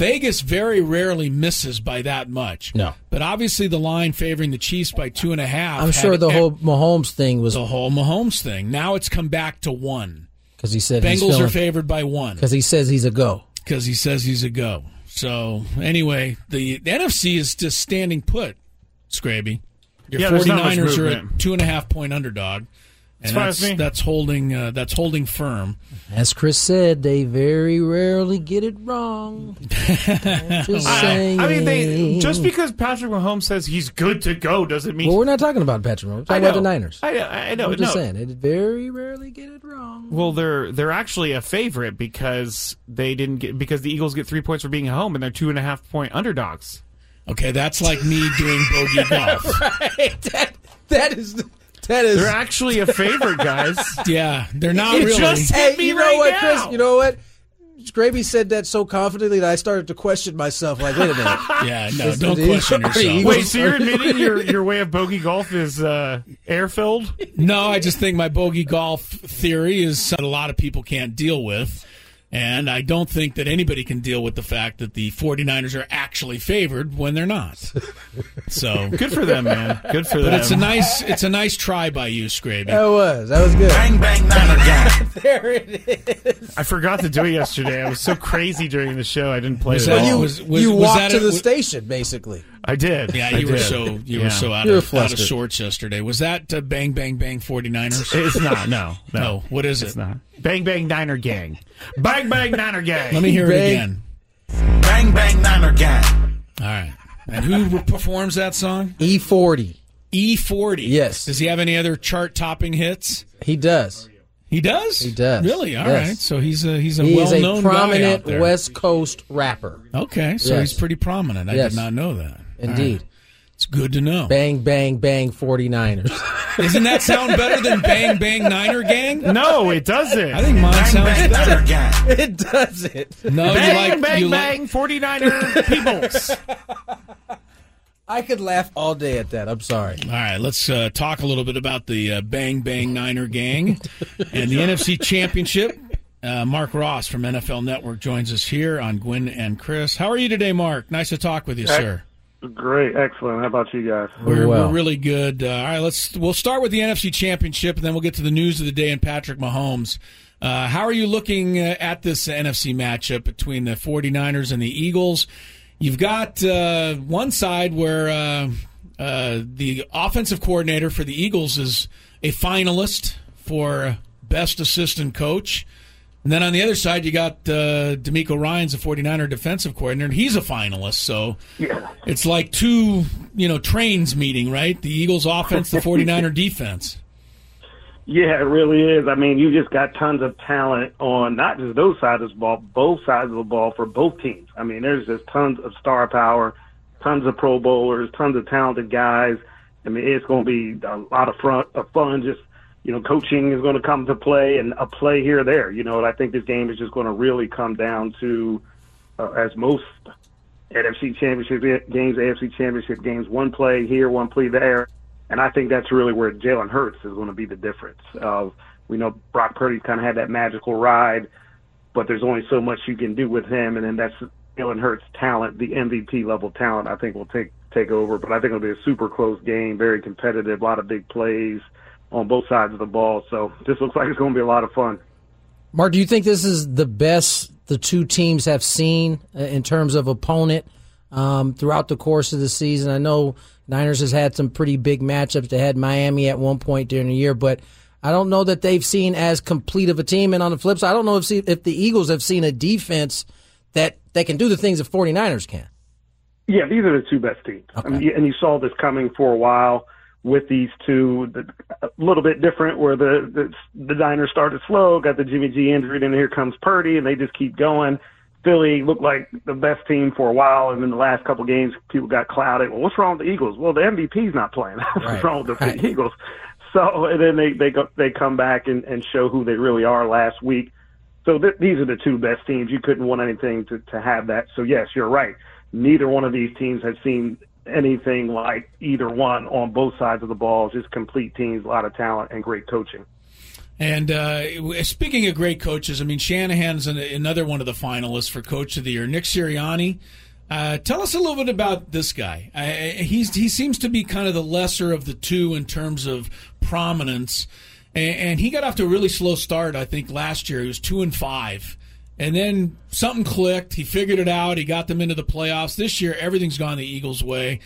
[SPEAKER 2] Vegas very rarely misses by that much.
[SPEAKER 4] No.
[SPEAKER 2] But obviously the line favoring the Chiefs by two and a half.
[SPEAKER 4] I'm sure
[SPEAKER 2] had
[SPEAKER 4] the
[SPEAKER 2] e-
[SPEAKER 4] whole Mahomes thing was
[SPEAKER 2] the whole Mahomes thing. Now it's come back to one.
[SPEAKER 4] because he said he's
[SPEAKER 2] Bengals are favored by one
[SPEAKER 4] because he says he's a go.
[SPEAKER 2] because he says he's a go. So anyway, the, the NFC is just standing put. Scraby, your
[SPEAKER 3] Yeah, there's not much
[SPEAKER 2] 49ers are a two and a half point underdog, and that's
[SPEAKER 3] me.
[SPEAKER 2] that's holding uh, that's holding firm.
[SPEAKER 4] As Chris said, they very rarely get it wrong. I'm just
[SPEAKER 3] I,
[SPEAKER 4] saying.
[SPEAKER 3] I mean, they just because Patrick Mahomes says he's good to go doesn't mean.
[SPEAKER 4] Well, we're not talking about Patrick Mahomes. We're
[SPEAKER 3] I
[SPEAKER 4] talking
[SPEAKER 3] know.
[SPEAKER 4] about the Niners.
[SPEAKER 3] I, know. I know.
[SPEAKER 4] I'm just
[SPEAKER 3] no.
[SPEAKER 4] saying, they very rarely get it wrong.
[SPEAKER 3] Well, they're they're actually a favorite because they didn't get because the Eagles get three points for being at home and they're two and a half point underdogs.
[SPEAKER 2] Okay, that's like me doing bogey golf. right.
[SPEAKER 4] that, that is that is.
[SPEAKER 3] They're actually a favorite, guys.
[SPEAKER 2] Yeah, they're not
[SPEAKER 3] It
[SPEAKER 2] really.
[SPEAKER 3] just-
[SPEAKER 4] hey,
[SPEAKER 3] me
[SPEAKER 4] you know
[SPEAKER 3] right
[SPEAKER 4] what,
[SPEAKER 3] now.
[SPEAKER 4] Chris? You know what? Scraby said that so confidently that I started to question myself. Like, wait a minute.
[SPEAKER 2] yeah, no, don't question yourself.
[SPEAKER 3] Wait, so you're admitting your your way of bogey golf is uh, air filled?
[SPEAKER 2] No, I just think my bogey golf theory is something a lot of people can't deal with. And I don't think that anybody can deal with the fact that the 49ers are actually favored when they're not. So,
[SPEAKER 3] Good for them, man. Good for them.
[SPEAKER 2] but it's a nice it's a nice try by you, Scraby.
[SPEAKER 4] That was that was good.
[SPEAKER 8] Bang bang Niner again.
[SPEAKER 4] There it is.
[SPEAKER 3] I forgot to do it yesterday. I was so crazy during the show. I didn't play
[SPEAKER 2] Was
[SPEAKER 3] it
[SPEAKER 2] that
[SPEAKER 3] at
[SPEAKER 2] you- was- was-
[SPEAKER 4] you
[SPEAKER 2] was
[SPEAKER 4] walked
[SPEAKER 2] that
[SPEAKER 4] to
[SPEAKER 2] a-
[SPEAKER 4] the
[SPEAKER 2] was-
[SPEAKER 4] station, basically.
[SPEAKER 3] I did.
[SPEAKER 2] Yeah,
[SPEAKER 3] I
[SPEAKER 2] you were
[SPEAKER 3] did.
[SPEAKER 2] so you
[SPEAKER 3] Yeah.
[SPEAKER 2] were so out
[SPEAKER 4] You were
[SPEAKER 2] of, out of sorts yesterday. Was that uh, bang bang bang 49ers?
[SPEAKER 3] It's not. No. No.
[SPEAKER 2] No, what is
[SPEAKER 3] It's
[SPEAKER 2] it?
[SPEAKER 3] not. Bang bang Niner gang. Bang bang Niner gang.
[SPEAKER 2] Let me hear it again.
[SPEAKER 8] Bang bang Niner gang.
[SPEAKER 2] All right. And who performs that song?
[SPEAKER 4] E forty.
[SPEAKER 2] E40.
[SPEAKER 4] Yes.
[SPEAKER 2] Does he have any other chart topping hits?
[SPEAKER 4] He does.
[SPEAKER 2] He does.
[SPEAKER 4] He does.
[SPEAKER 2] Really? All right.
[SPEAKER 4] Yes.
[SPEAKER 2] So he's a he's a
[SPEAKER 4] He
[SPEAKER 2] well-known
[SPEAKER 4] a
[SPEAKER 2] guy
[SPEAKER 4] prominent
[SPEAKER 2] out there.
[SPEAKER 4] West Coast rapper.
[SPEAKER 2] Okay, so
[SPEAKER 4] Yes.
[SPEAKER 2] he's pretty prominent. I
[SPEAKER 4] Yes.
[SPEAKER 2] did not know that. All
[SPEAKER 4] Indeed.
[SPEAKER 2] right. It's good to know.
[SPEAKER 4] Bang bang bang 49ers.
[SPEAKER 2] Doesn't that sound better than Bang Bang Niner Gang?
[SPEAKER 3] No, it doesn't.
[SPEAKER 2] I think mine
[SPEAKER 8] Bang
[SPEAKER 2] sounds
[SPEAKER 8] bang
[SPEAKER 2] better.
[SPEAKER 8] Gang.
[SPEAKER 4] it doesn't.
[SPEAKER 2] No,
[SPEAKER 3] bang
[SPEAKER 2] you like
[SPEAKER 3] bang
[SPEAKER 2] you
[SPEAKER 3] bang
[SPEAKER 2] like
[SPEAKER 3] 49er peoples.
[SPEAKER 4] I could laugh all day at that. I'm sorry.
[SPEAKER 2] All right, let's uh, talk a little bit about the uh, Bang Bang Niner Gang and the NFC Championship. Uh, Mark Ross from NFL Network joins us here on Gwynn and Chris. How are you today, Mark? Nice to talk with you, sir.
[SPEAKER 9] Great, excellent. How about you guys?
[SPEAKER 2] We're,
[SPEAKER 4] well.
[SPEAKER 2] we're really good. Uh, all right, let's we'll start with the NFC Championship, and then we'll get to the news of the day and Patrick Mahomes. Uh, how are you looking uh, at this NFC matchup between the 49ers and the Eagles? You've got uh, one side where uh, uh, the offensive coordinator for the Eagles is a finalist for best assistant coach. And then on the other side, you got uh, DeMeco Ryan's a 49er defensive coordinator, and he's a finalist. So it's like two, you know, trains meeting, right? The Eagles offense, the 49er defense.
[SPEAKER 9] Yeah, it really is. I mean, you just got tons of talent on not just those sides of the ball, both sides of the ball for both teams. I mean, there's just tons of star power, tons of Pro Bowlers, tons of talented guys. I mean, it's going to be a lot of fun, of fun. Just you know, coaching is going to come to play, and a play here or there. You know, and I think this game is just going to really come down to, uh, as most NFC Championship games, AFC Championship games, one play here, one play there. And I think that's really where Jalen Hurts is going to be the difference. Of we know Brock Purdy's kind of had that magical ride, but there's only so much you can do with him, and then that's Jalen Hurts' talent, the MVP level talent. I think will take take over. But I think it'll be a super close game, very competitive, a lot of big plays on both sides of the ball. So this looks like it's going to be a lot of fun.
[SPEAKER 4] Mark, do you think this is the best the two teams have seen uh, in terms of opponent um, throughout the course of the season? I know Niners has had some pretty big matchups. They had Miami at one point during the year, but I don't know that they've seen as complete of a team. And on the flip side, I don't know if see, if the Eagles have seen a defense that that can do the things the 49ers can.
[SPEAKER 9] Yeah, these are the two best teams. I mean, and you saw this coming for a while with these two. The, a little bit different, where the, the the Niners started slow, got the Jimmy G injury, then here comes Purdy, and they just keep going. Philly looked like the best team for a while, and then the last couple games, people got clouded. Well, what's wrong with the Eagles? Well, the MVP's not playing. what's
[SPEAKER 4] Right,
[SPEAKER 9] wrong with the
[SPEAKER 4] right.
[SPEAKER 9] Eagles? So, and then they they go, they come back and, and show who they really are last week. So th- these are the two best teams. You couldn't want anything to, to have that. So yes, you're right. neither one of these teams has seen anything like either one on both sides of the ball. Just complete teams, a lot of talent, and great coaching.
[SPEAKER 2] And uh, speaking of great coaches, I mean Shanahan's an, another one of the finalists for Coach of the Year. Nick Sirianni. Uh, tell us a little bit about this guy. Uh, he's he seems to be kind of the lesser of the two in terms of prominence, and, and he got off to a really slow start. I think last year he was two and five, and then something clicked. He figured it out. He got them into the playoffs. This year, everything's gone the Eagles' way.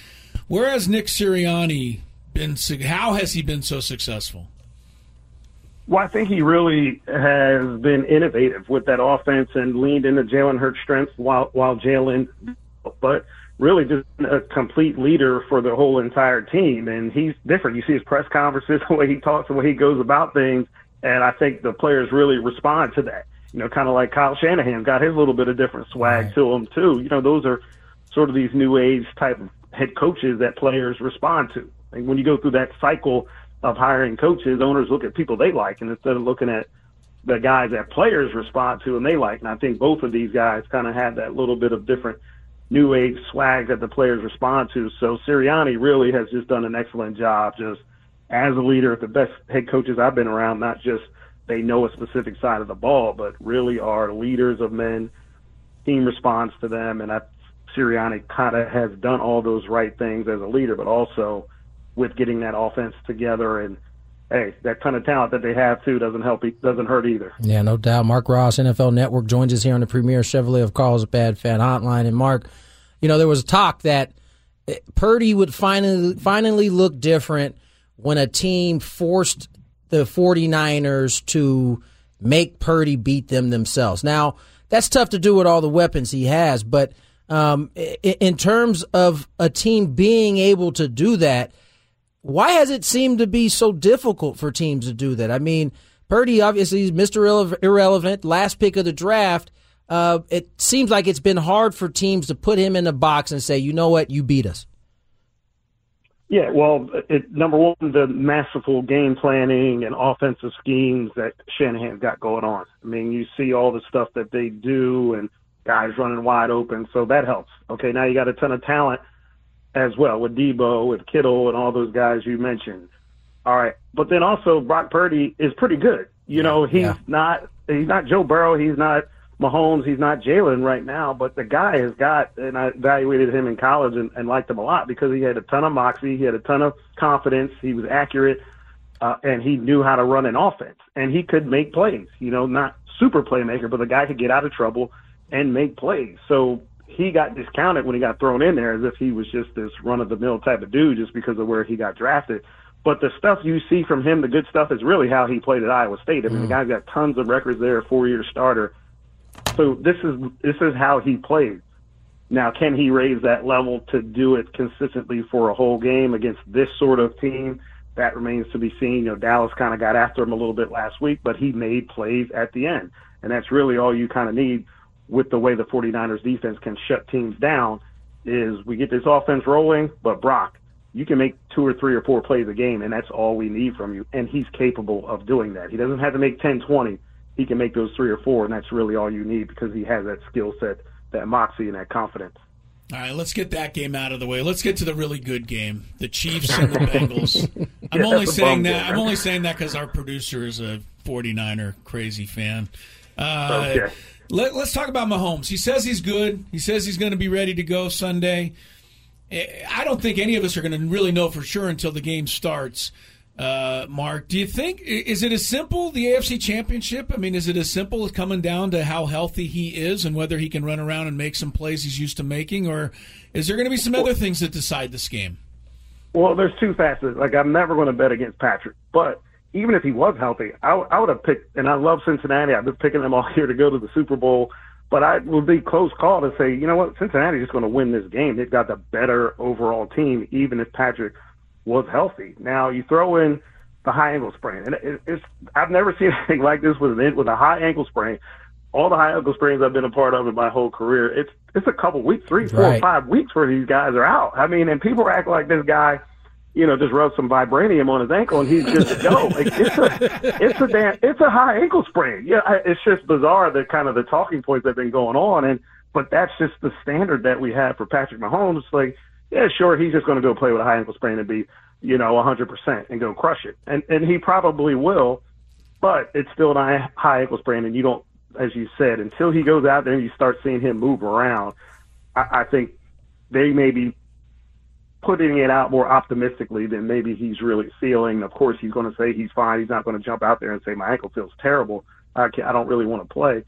[SPEAKER 2] Whereas Nick Sirianni been, how has he been so successful?
[SPEAKER 9] Well, I think he really has been innovative with that offense and leaned into Jalen Hurts' strengths while while Jalen, but really just a complete leader for the whole entire team. And he's different. You see his press conferences, the way he talks, the way he goes about things, and I think the players really respond to that. You know, kind of like Kyle Shanahan got his little bit of different swag right. to him too. You know, those are sort of these new age type of head coaches that players respond to. And when you go through that cycle of hiring coaches, owners look at people they like, and instead of looking at the guys that players respond to and they like. And I think both of these guys kind of have that little bit of different new age swag that the players respond to. So Sirianni really has just done an excellent job, just as a leader, the best head coaches I've been around. Not just they know a specific side of the ball, but really are leaders of men. Team responds to them, and I, Sirianni kind of has done all those right things as a leader, but also with getting that offense together and hey, that ton of talent that they have too doesn't help doesn't hurt either.
[SPEAKER 4] Yeah, no doubt. Mark Ross, NFL Network, joins us here on the Premier Chevrolet of Carlsbad Fan Hotline. And Mark, you know there was a talk that eh, Purdy would finally finally look different when a team forced the 49ers to make Purdy beat them themselves. Now that's tough to do with all the weapons he has, but um, in terms of a team being able to do that why has it seemed to be so difficult for teams to do that? I mean, Purdy obviously is Mr. Irrelevant, last pick of the draft. Uh, it seems like it's been hard for teams to put him in a box and say, you know what, you beat us.
[SPEAKER 9] Yeah, well, it, number one, the masterful game planning and offensive schemes that Shanahan's got going on. I mean, you see all the stuff that they do and guys running wide open, so that helps. Okay, now you got a ton of talent as well with Deebo, with Kittle, and all those guys you mentioned. All right, but then also Brock Purdy is pretty good. You know, he's yeah. not he's not Joe Burrow, he's not Mahomes, he's not Jalen right now, but the guy has got, and I evaluated him in college and, and liked him a lot because he had a ton of moxie, he had a ton of confidence, he was accurate, uh, and he knew how to run an offense, and he could make plays. You know, not super playmaker, but the guy could get out of trouble and make plays. So he got discounted when he got thrown in there as if he was just this run of the mill type of dude just because of where he got drafted. But the stuff you see from him, the good stuff, is really how he played at Iowa State. I mean, mm. the guy's got tons of records there, four year starter. So this is this is how he plays. Now, can he raise that level to do it consistently for a whole game against this sort of team? That remains to be seen. You know, Dallas kind of got after him a little bit last week, but he made plays at the end. And that's really all you kind of need with the way the 49ers defense can shut teams down is we get this offense rolling, but Brock, you can make two or three or four plays a game, and that's all we need from you. And he's capable of doing that. He doesn't have to make 10, 20. He can make those three or four, and that's really all you need because he has that skill set, that moxie, and that confidence.
[SPEAKER 2] All right, let's get that game out of the way. Let's get to the really good game, the Chiefs and the Bengals. I'm yeah, only saying that. I'm only saying that because our producer is a 49er crazy fan. Uh, okay. Let, us talk about Mahomes. He says he's good. He says he's going to be ready to go Sunday. Eh, I don't think any of us are going to really know for sure until the game starts. Uh, Mark, do you think is it as simple the AFC Championship? I mean, is it as simple as coming down to how healthy he is and whether he can run around and make some plays he's used to making, or is there going to be some other things that decide this game?
[SPEAKER 9] Well, there's two facets. Like I'm never going to bet against Patrick, but even if he was healthy, I, I would have picked, and I love Cincinnati. I've been picking them all year to go to the Super Bowl, but I would be close call to say, you know what, Cincinnati's just going to win this game. They've got the better overall team, even if Patrick was healthy. Now you throw in the high ankle sprain, and it, it's I've never seen anything like this with an with a high ankle sprain. All the high ankle sprains I've been a part of in my whole career, it's it's a couple weeks, three, four, right. five weeks where these guys are out. I mean, and people act like this guy you know, just rubbed some vibranium on his ankle and he's just go. Like, it's a, it's a damn, it's a high ankle sprain. Yeah, it's just bizarre the kind of the talking points that have been going on. And but that's just the standard that we have for Patrick Mahomes. Like, yeah, sure, he's just going to go play with a high ankle sprain and be, you know, 100% and go crush it. And and he probably will, but it's still a high ankle sprain, and you don't, as you said, until he goes out there and you start seeing him move around, I, I think they may be putting it out more optimistically than maybe he's really feeling. Of course, he's going to say he's fine. He's not going to jump out there and say my ankle feels terrible. I, can't, I don't really want to play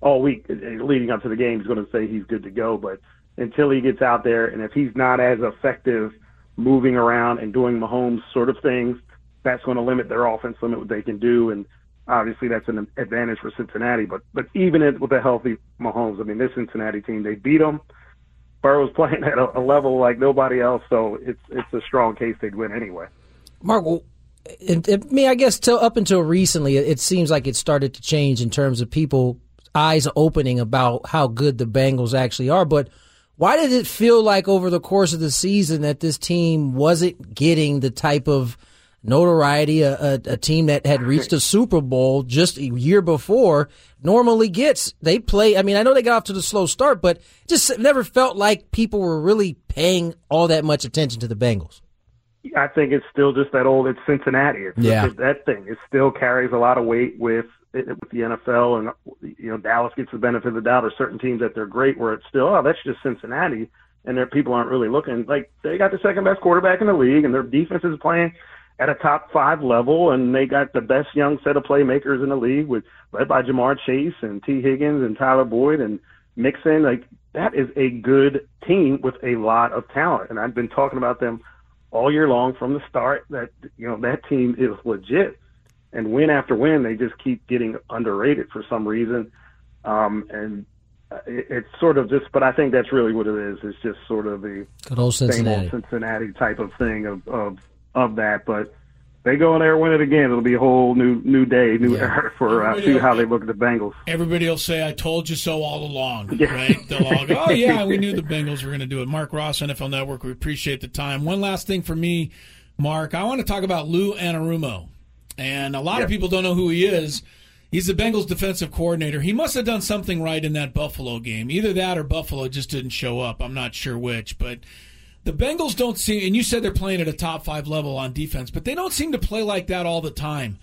[SPEAKER 9] all week eh, leading up to the game. He's going to say he's good to go, but until he gets out there, and if he's not as effective moving around and doing Mahomes sort of things, that's going to limit their offense, limit what they can do, and obviously that's an advantage for Cincinnati. But but even with a healthy Mahomes, I mean, this Cincinnati team, they beat them. Burrow's playing at a, a level like nobody else, so it's it's a strong case they'd win anyway.
[SPEAKER 4] Mark, well, it, it, I mean, I guess till up until recently, it, it seems like it started to change in terms of people eyes opening about how good the Bengals actually are. But why did it feel like over the course of the season that this team wasn't getting the type of notoriety a, a, a, team that had reached a Super Bowl just a year before normally gets? They play. I mean, I know they got off to the slow start, but just never felt like people were really paying all that much attention to the Bengals.
[SPEAKER 9] I think it's still just that old. It's Cincinnati. It's
[SPEAKER 4] yeah.
[SPEAKER 9] that thing. It still carries a lot of weight with with the NFL, and you know Dallas gets the benefit of the doubt, or certain teams that they're great, where it's still oh that's just Cincinnati, and their people aren't really looking like they got the second best quarterback in the league, and their defense is playing at a top five level, and they got the best young set of playmakers in the league, with led by Ja'Marr Chase and Tee Higgins and Tyler Boyd and Mixon. Like that is a good team with a lot of talent, and I've been talking about them all year long from the start. That you know that team is legit and win after win, they just keep getting underrated for some reason. Um, and it, it's sort of just, but I think that's really what it is. It's just sort of the
[SPEAKER 4] Good old Cincinnati.
[SPEAKER 9] same old Cincinnati type of thing of, of, of that. But they go in there and win it again. It'll be a whole new new day, new yeah. era for uh, see how they look at the Bengals.
[SPEAKER 2] Everybody will say, "I told you so all along." Yeah. Right? They'll all go, "Oh yeah, we knew the Bengals were going to do it." Mark Ross, NFL Network. We appreciate the time. One last thing for me, Mark. I want to talk about Lou Anarumo. And a lot of people don't know who he is. He's the Bengals defensive coordinator. He must have done something right in that Buffalo game. Either that or Buffalo just didn't show up. I'm not sure which, but the Bengals don't seem and you said they're playing at a top 5 level on defense, but they don't seem to play like that all the time.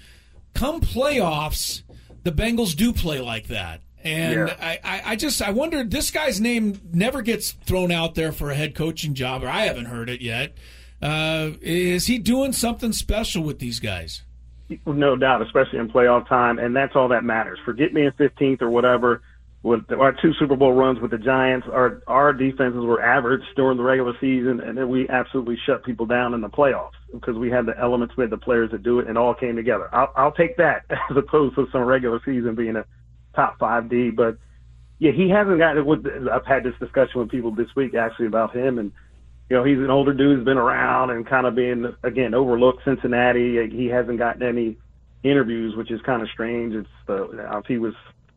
[SPEAKER 2] Come playoffs, the Bengals do play like that. And yeah. I, I, I, just I wonder this guy's name never gets thrown out there for a head coaching job, or I haven't heard it yet. Uh, is he doing something special with these guys?
[SPEAKER 9] No doubt, especially in playoff time, and that's all that matters. Forget me in 15th or whatever. With our two Super Bowl runs with the Giants, our our defenses were average during the regular season, and then we absolutely shut people down in the playoffs because we had the elements, we had the players that do it, and all came together. I'll, I'll take that as opposed to some regular season being a top five D. But yeah, he hasn't gotten. I've had this discussion with people this week actually about him and you know, he's an older dude who's been around and kind of being again overlooked. Cincinnati, he hasn't gotten any interviews, which is kind of strange. It's the if he was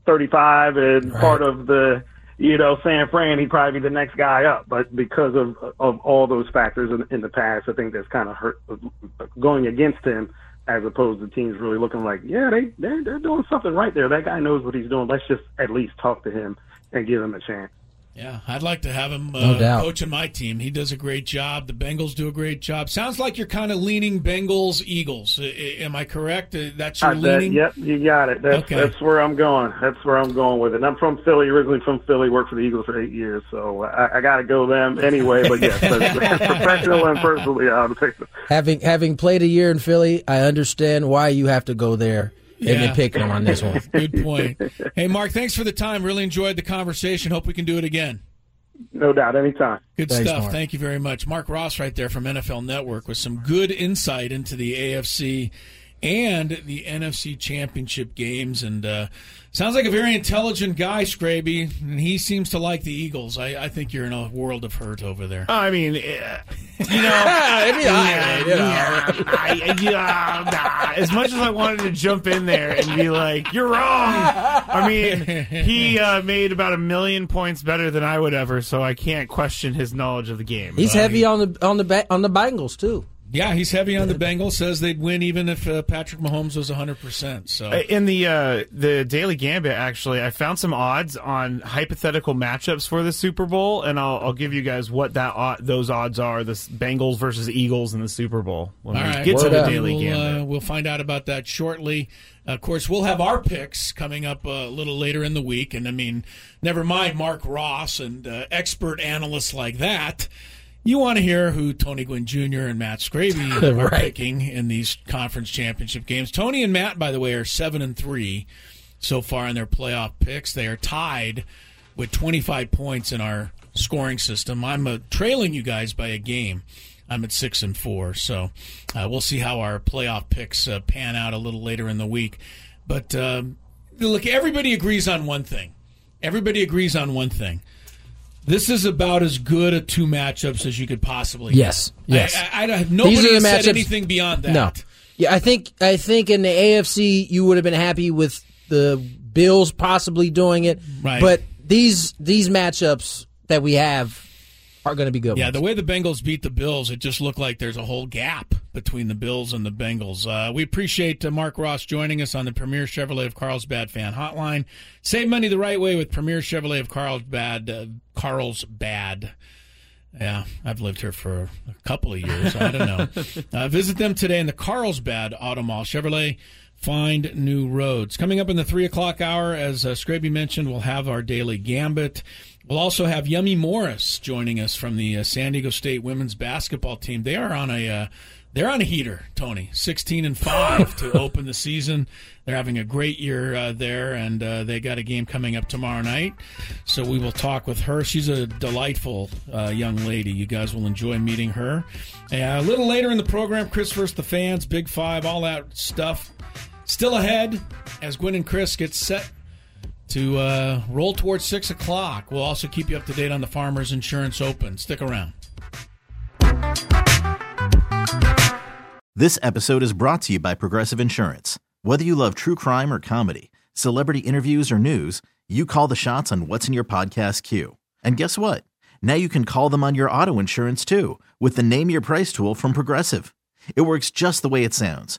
[SPEAKER 9] 35 and right. part of the you know San Fran, he'd probably be the next guy up. But because of of all those factors in, in the past, I think that's kind of hurt going against him. As opposed to teams really looking like, yeah, they they're, they're doing something right there. That guy knows what he's doing. Let's just at least talk to him and give him a chance.
[SPEAKER 2] Yeah, I'd like to have him uh, no coaching my team. He does a great job. The Bengals do a great job. Sounds like you're kind of leaning Bengals Eagles. am I correct? Uh, that's your leaning.
[SPEAKER 9] yep, you got it. That's, okay. that's where I'm going. That's where I'm going with it. And I'm from Philly, originally from Philly. Worked for the Eagles for eight years, so I, I got to go them anyway. But yes, professional and personally, I'll take them.
[SPEAKER 4] Having having played a year in Philly, I understand why you have to go there yeah. and then pick them on this one.
[SPEAKER 2] Good point. Hey, Mark, thanks for the time. Really enjoyed the conversation. Hope we can do it again.
[SPEAKER 9] No doubt, anytime.
[SPEAKER 2] Good Thanks, stuff. Mark. Thank you very much. Mark Ross, right there from NFL Network, with some good insight into the AFC and the NFC Championship games. And uh, sounds like a very intelligent guy, Scraby. And he seems to like the Eagles. I, I think you're in a world of hurt over there.
[SPEAKER 3] I mean, uh, you know, yeah, yeah, I, yeah, as much as I wanted to jump in there and be like, "You're wrong," I mean, he uh, made about a million points better than I would ever, so I can't question his knowledge of the game.
[SPEAKER 4] He's heavy on the on the on the Bengals too.
[SPEAKER 2] Yeah, he's heavy on the Bengals. Says they'd win even if uh, Patrick Mahomes was 100. percent So
[SPEAKER 3] Uh, in the uh, the Daily Gambit, actually, I found some odds on hypothetical matchups for the Super Bowl, and I'll, I'll give you guys what that odd, those odds are: the Bengals versus Eagles in the Super Bowl. When
[SPEAKER 2] All
[SPEAKER 3] we
[SPEAKER 2] right,
[SPEAKER 3] get to the
[SPEAKER 4] up.
[SPEAKER 3] Daily
[SPEAKER 2] we'll,
[SPEAKER 3] Gambit.
[SPEAKER 2] uh, we'll find out about that shortly. Of course, we'll have our picks coming up a little later in the week, and I mean, never mind Mark Ross and uh, expert analysts like that. You want to hear who Tony Gwynn Jr. and Matt Scraby are
[SPEAKER 4] Right.
[SPEAKER 2] picking in these conference championship games. Tony and Matt, by the way, are seven and three so far in their playoff picks. They are tied with 25 points in our scoring system. I'm uh, trailing you guys by a game. I'm at six and four, so uh, we'll see how our playoff picks uh, pan out a little later in the week. But um, look, everybody agrees on one thing. Everybody agrees on one thing. This is about as good a two matchups as you could possibly.
[SPEAKER 4] Yes,
[SPEAKER 2] get.
[SPEAKER 4] yes.
[SPEAKER 2] I, I, I, nobody
[SPEAKER 4] These are the
[SPEAKER 2] said
[SPEAKER 4] matchups-
[SPEAKER 2] anything beyond that.
[SPEAKER 4] No. Yeah, I think I think in the AFC you would have been happy with the Bills possibly doing it.
[SPEAKER 2] Right.
[SPEAKER 4] But these these matchups that we have are going to be good.
[SPEAKER 2] Yeah,
[SPEAKER 4] ones.
[SPEAKER 2] the way the Bengals beat the Bills, it just looked like there's a whole gap between the Bills and the Bengals. Uh, we appreciate uh, Mark Ross joining us on the Premier Chevrolet of Carlsbad fan hotline. Save money the right way with Premier Chevrolet of Carlsbad. Uh, Carlsbad. Yeah, I've lived here for a couple of years. I don't know. uh, visit them today in the Carlsbad Auto Mall. Chevrolet, find new roads. Coming up in the 3 o'clock hour, as uh, Scraby mentioned, we'll have our daily gambit. We'll also have Yummy Morris joining us from the uh, San Diego State women's basketball team. They are on a uh, they're on a heater, Tony. Sixteen and five to open the season. They're having a great year uh, there, and uh, they got a game coming up tomorrow night. So we will talk with her. She's a delightful uh, young lady. You guys will enjoy meeting her. A little later in the program, Chris versus the fans, Big Five, all that stuff. Still ahead as Gwynn and Chris get set to uh, roll towards 6 o'clock. We'll also keep you up to date on the Farmers Insurance Open. Stick around.
[SPEAKER 5] This episode is brought to you by Progressive Insurance. Whether you love true crime or comedy, celebrity interviews or news, you call the shots on what's in your podcast queue. And guess what? Now you can call them on your auto insurance too with the Name Your Price tool from Progressive. It works just the way it sounds.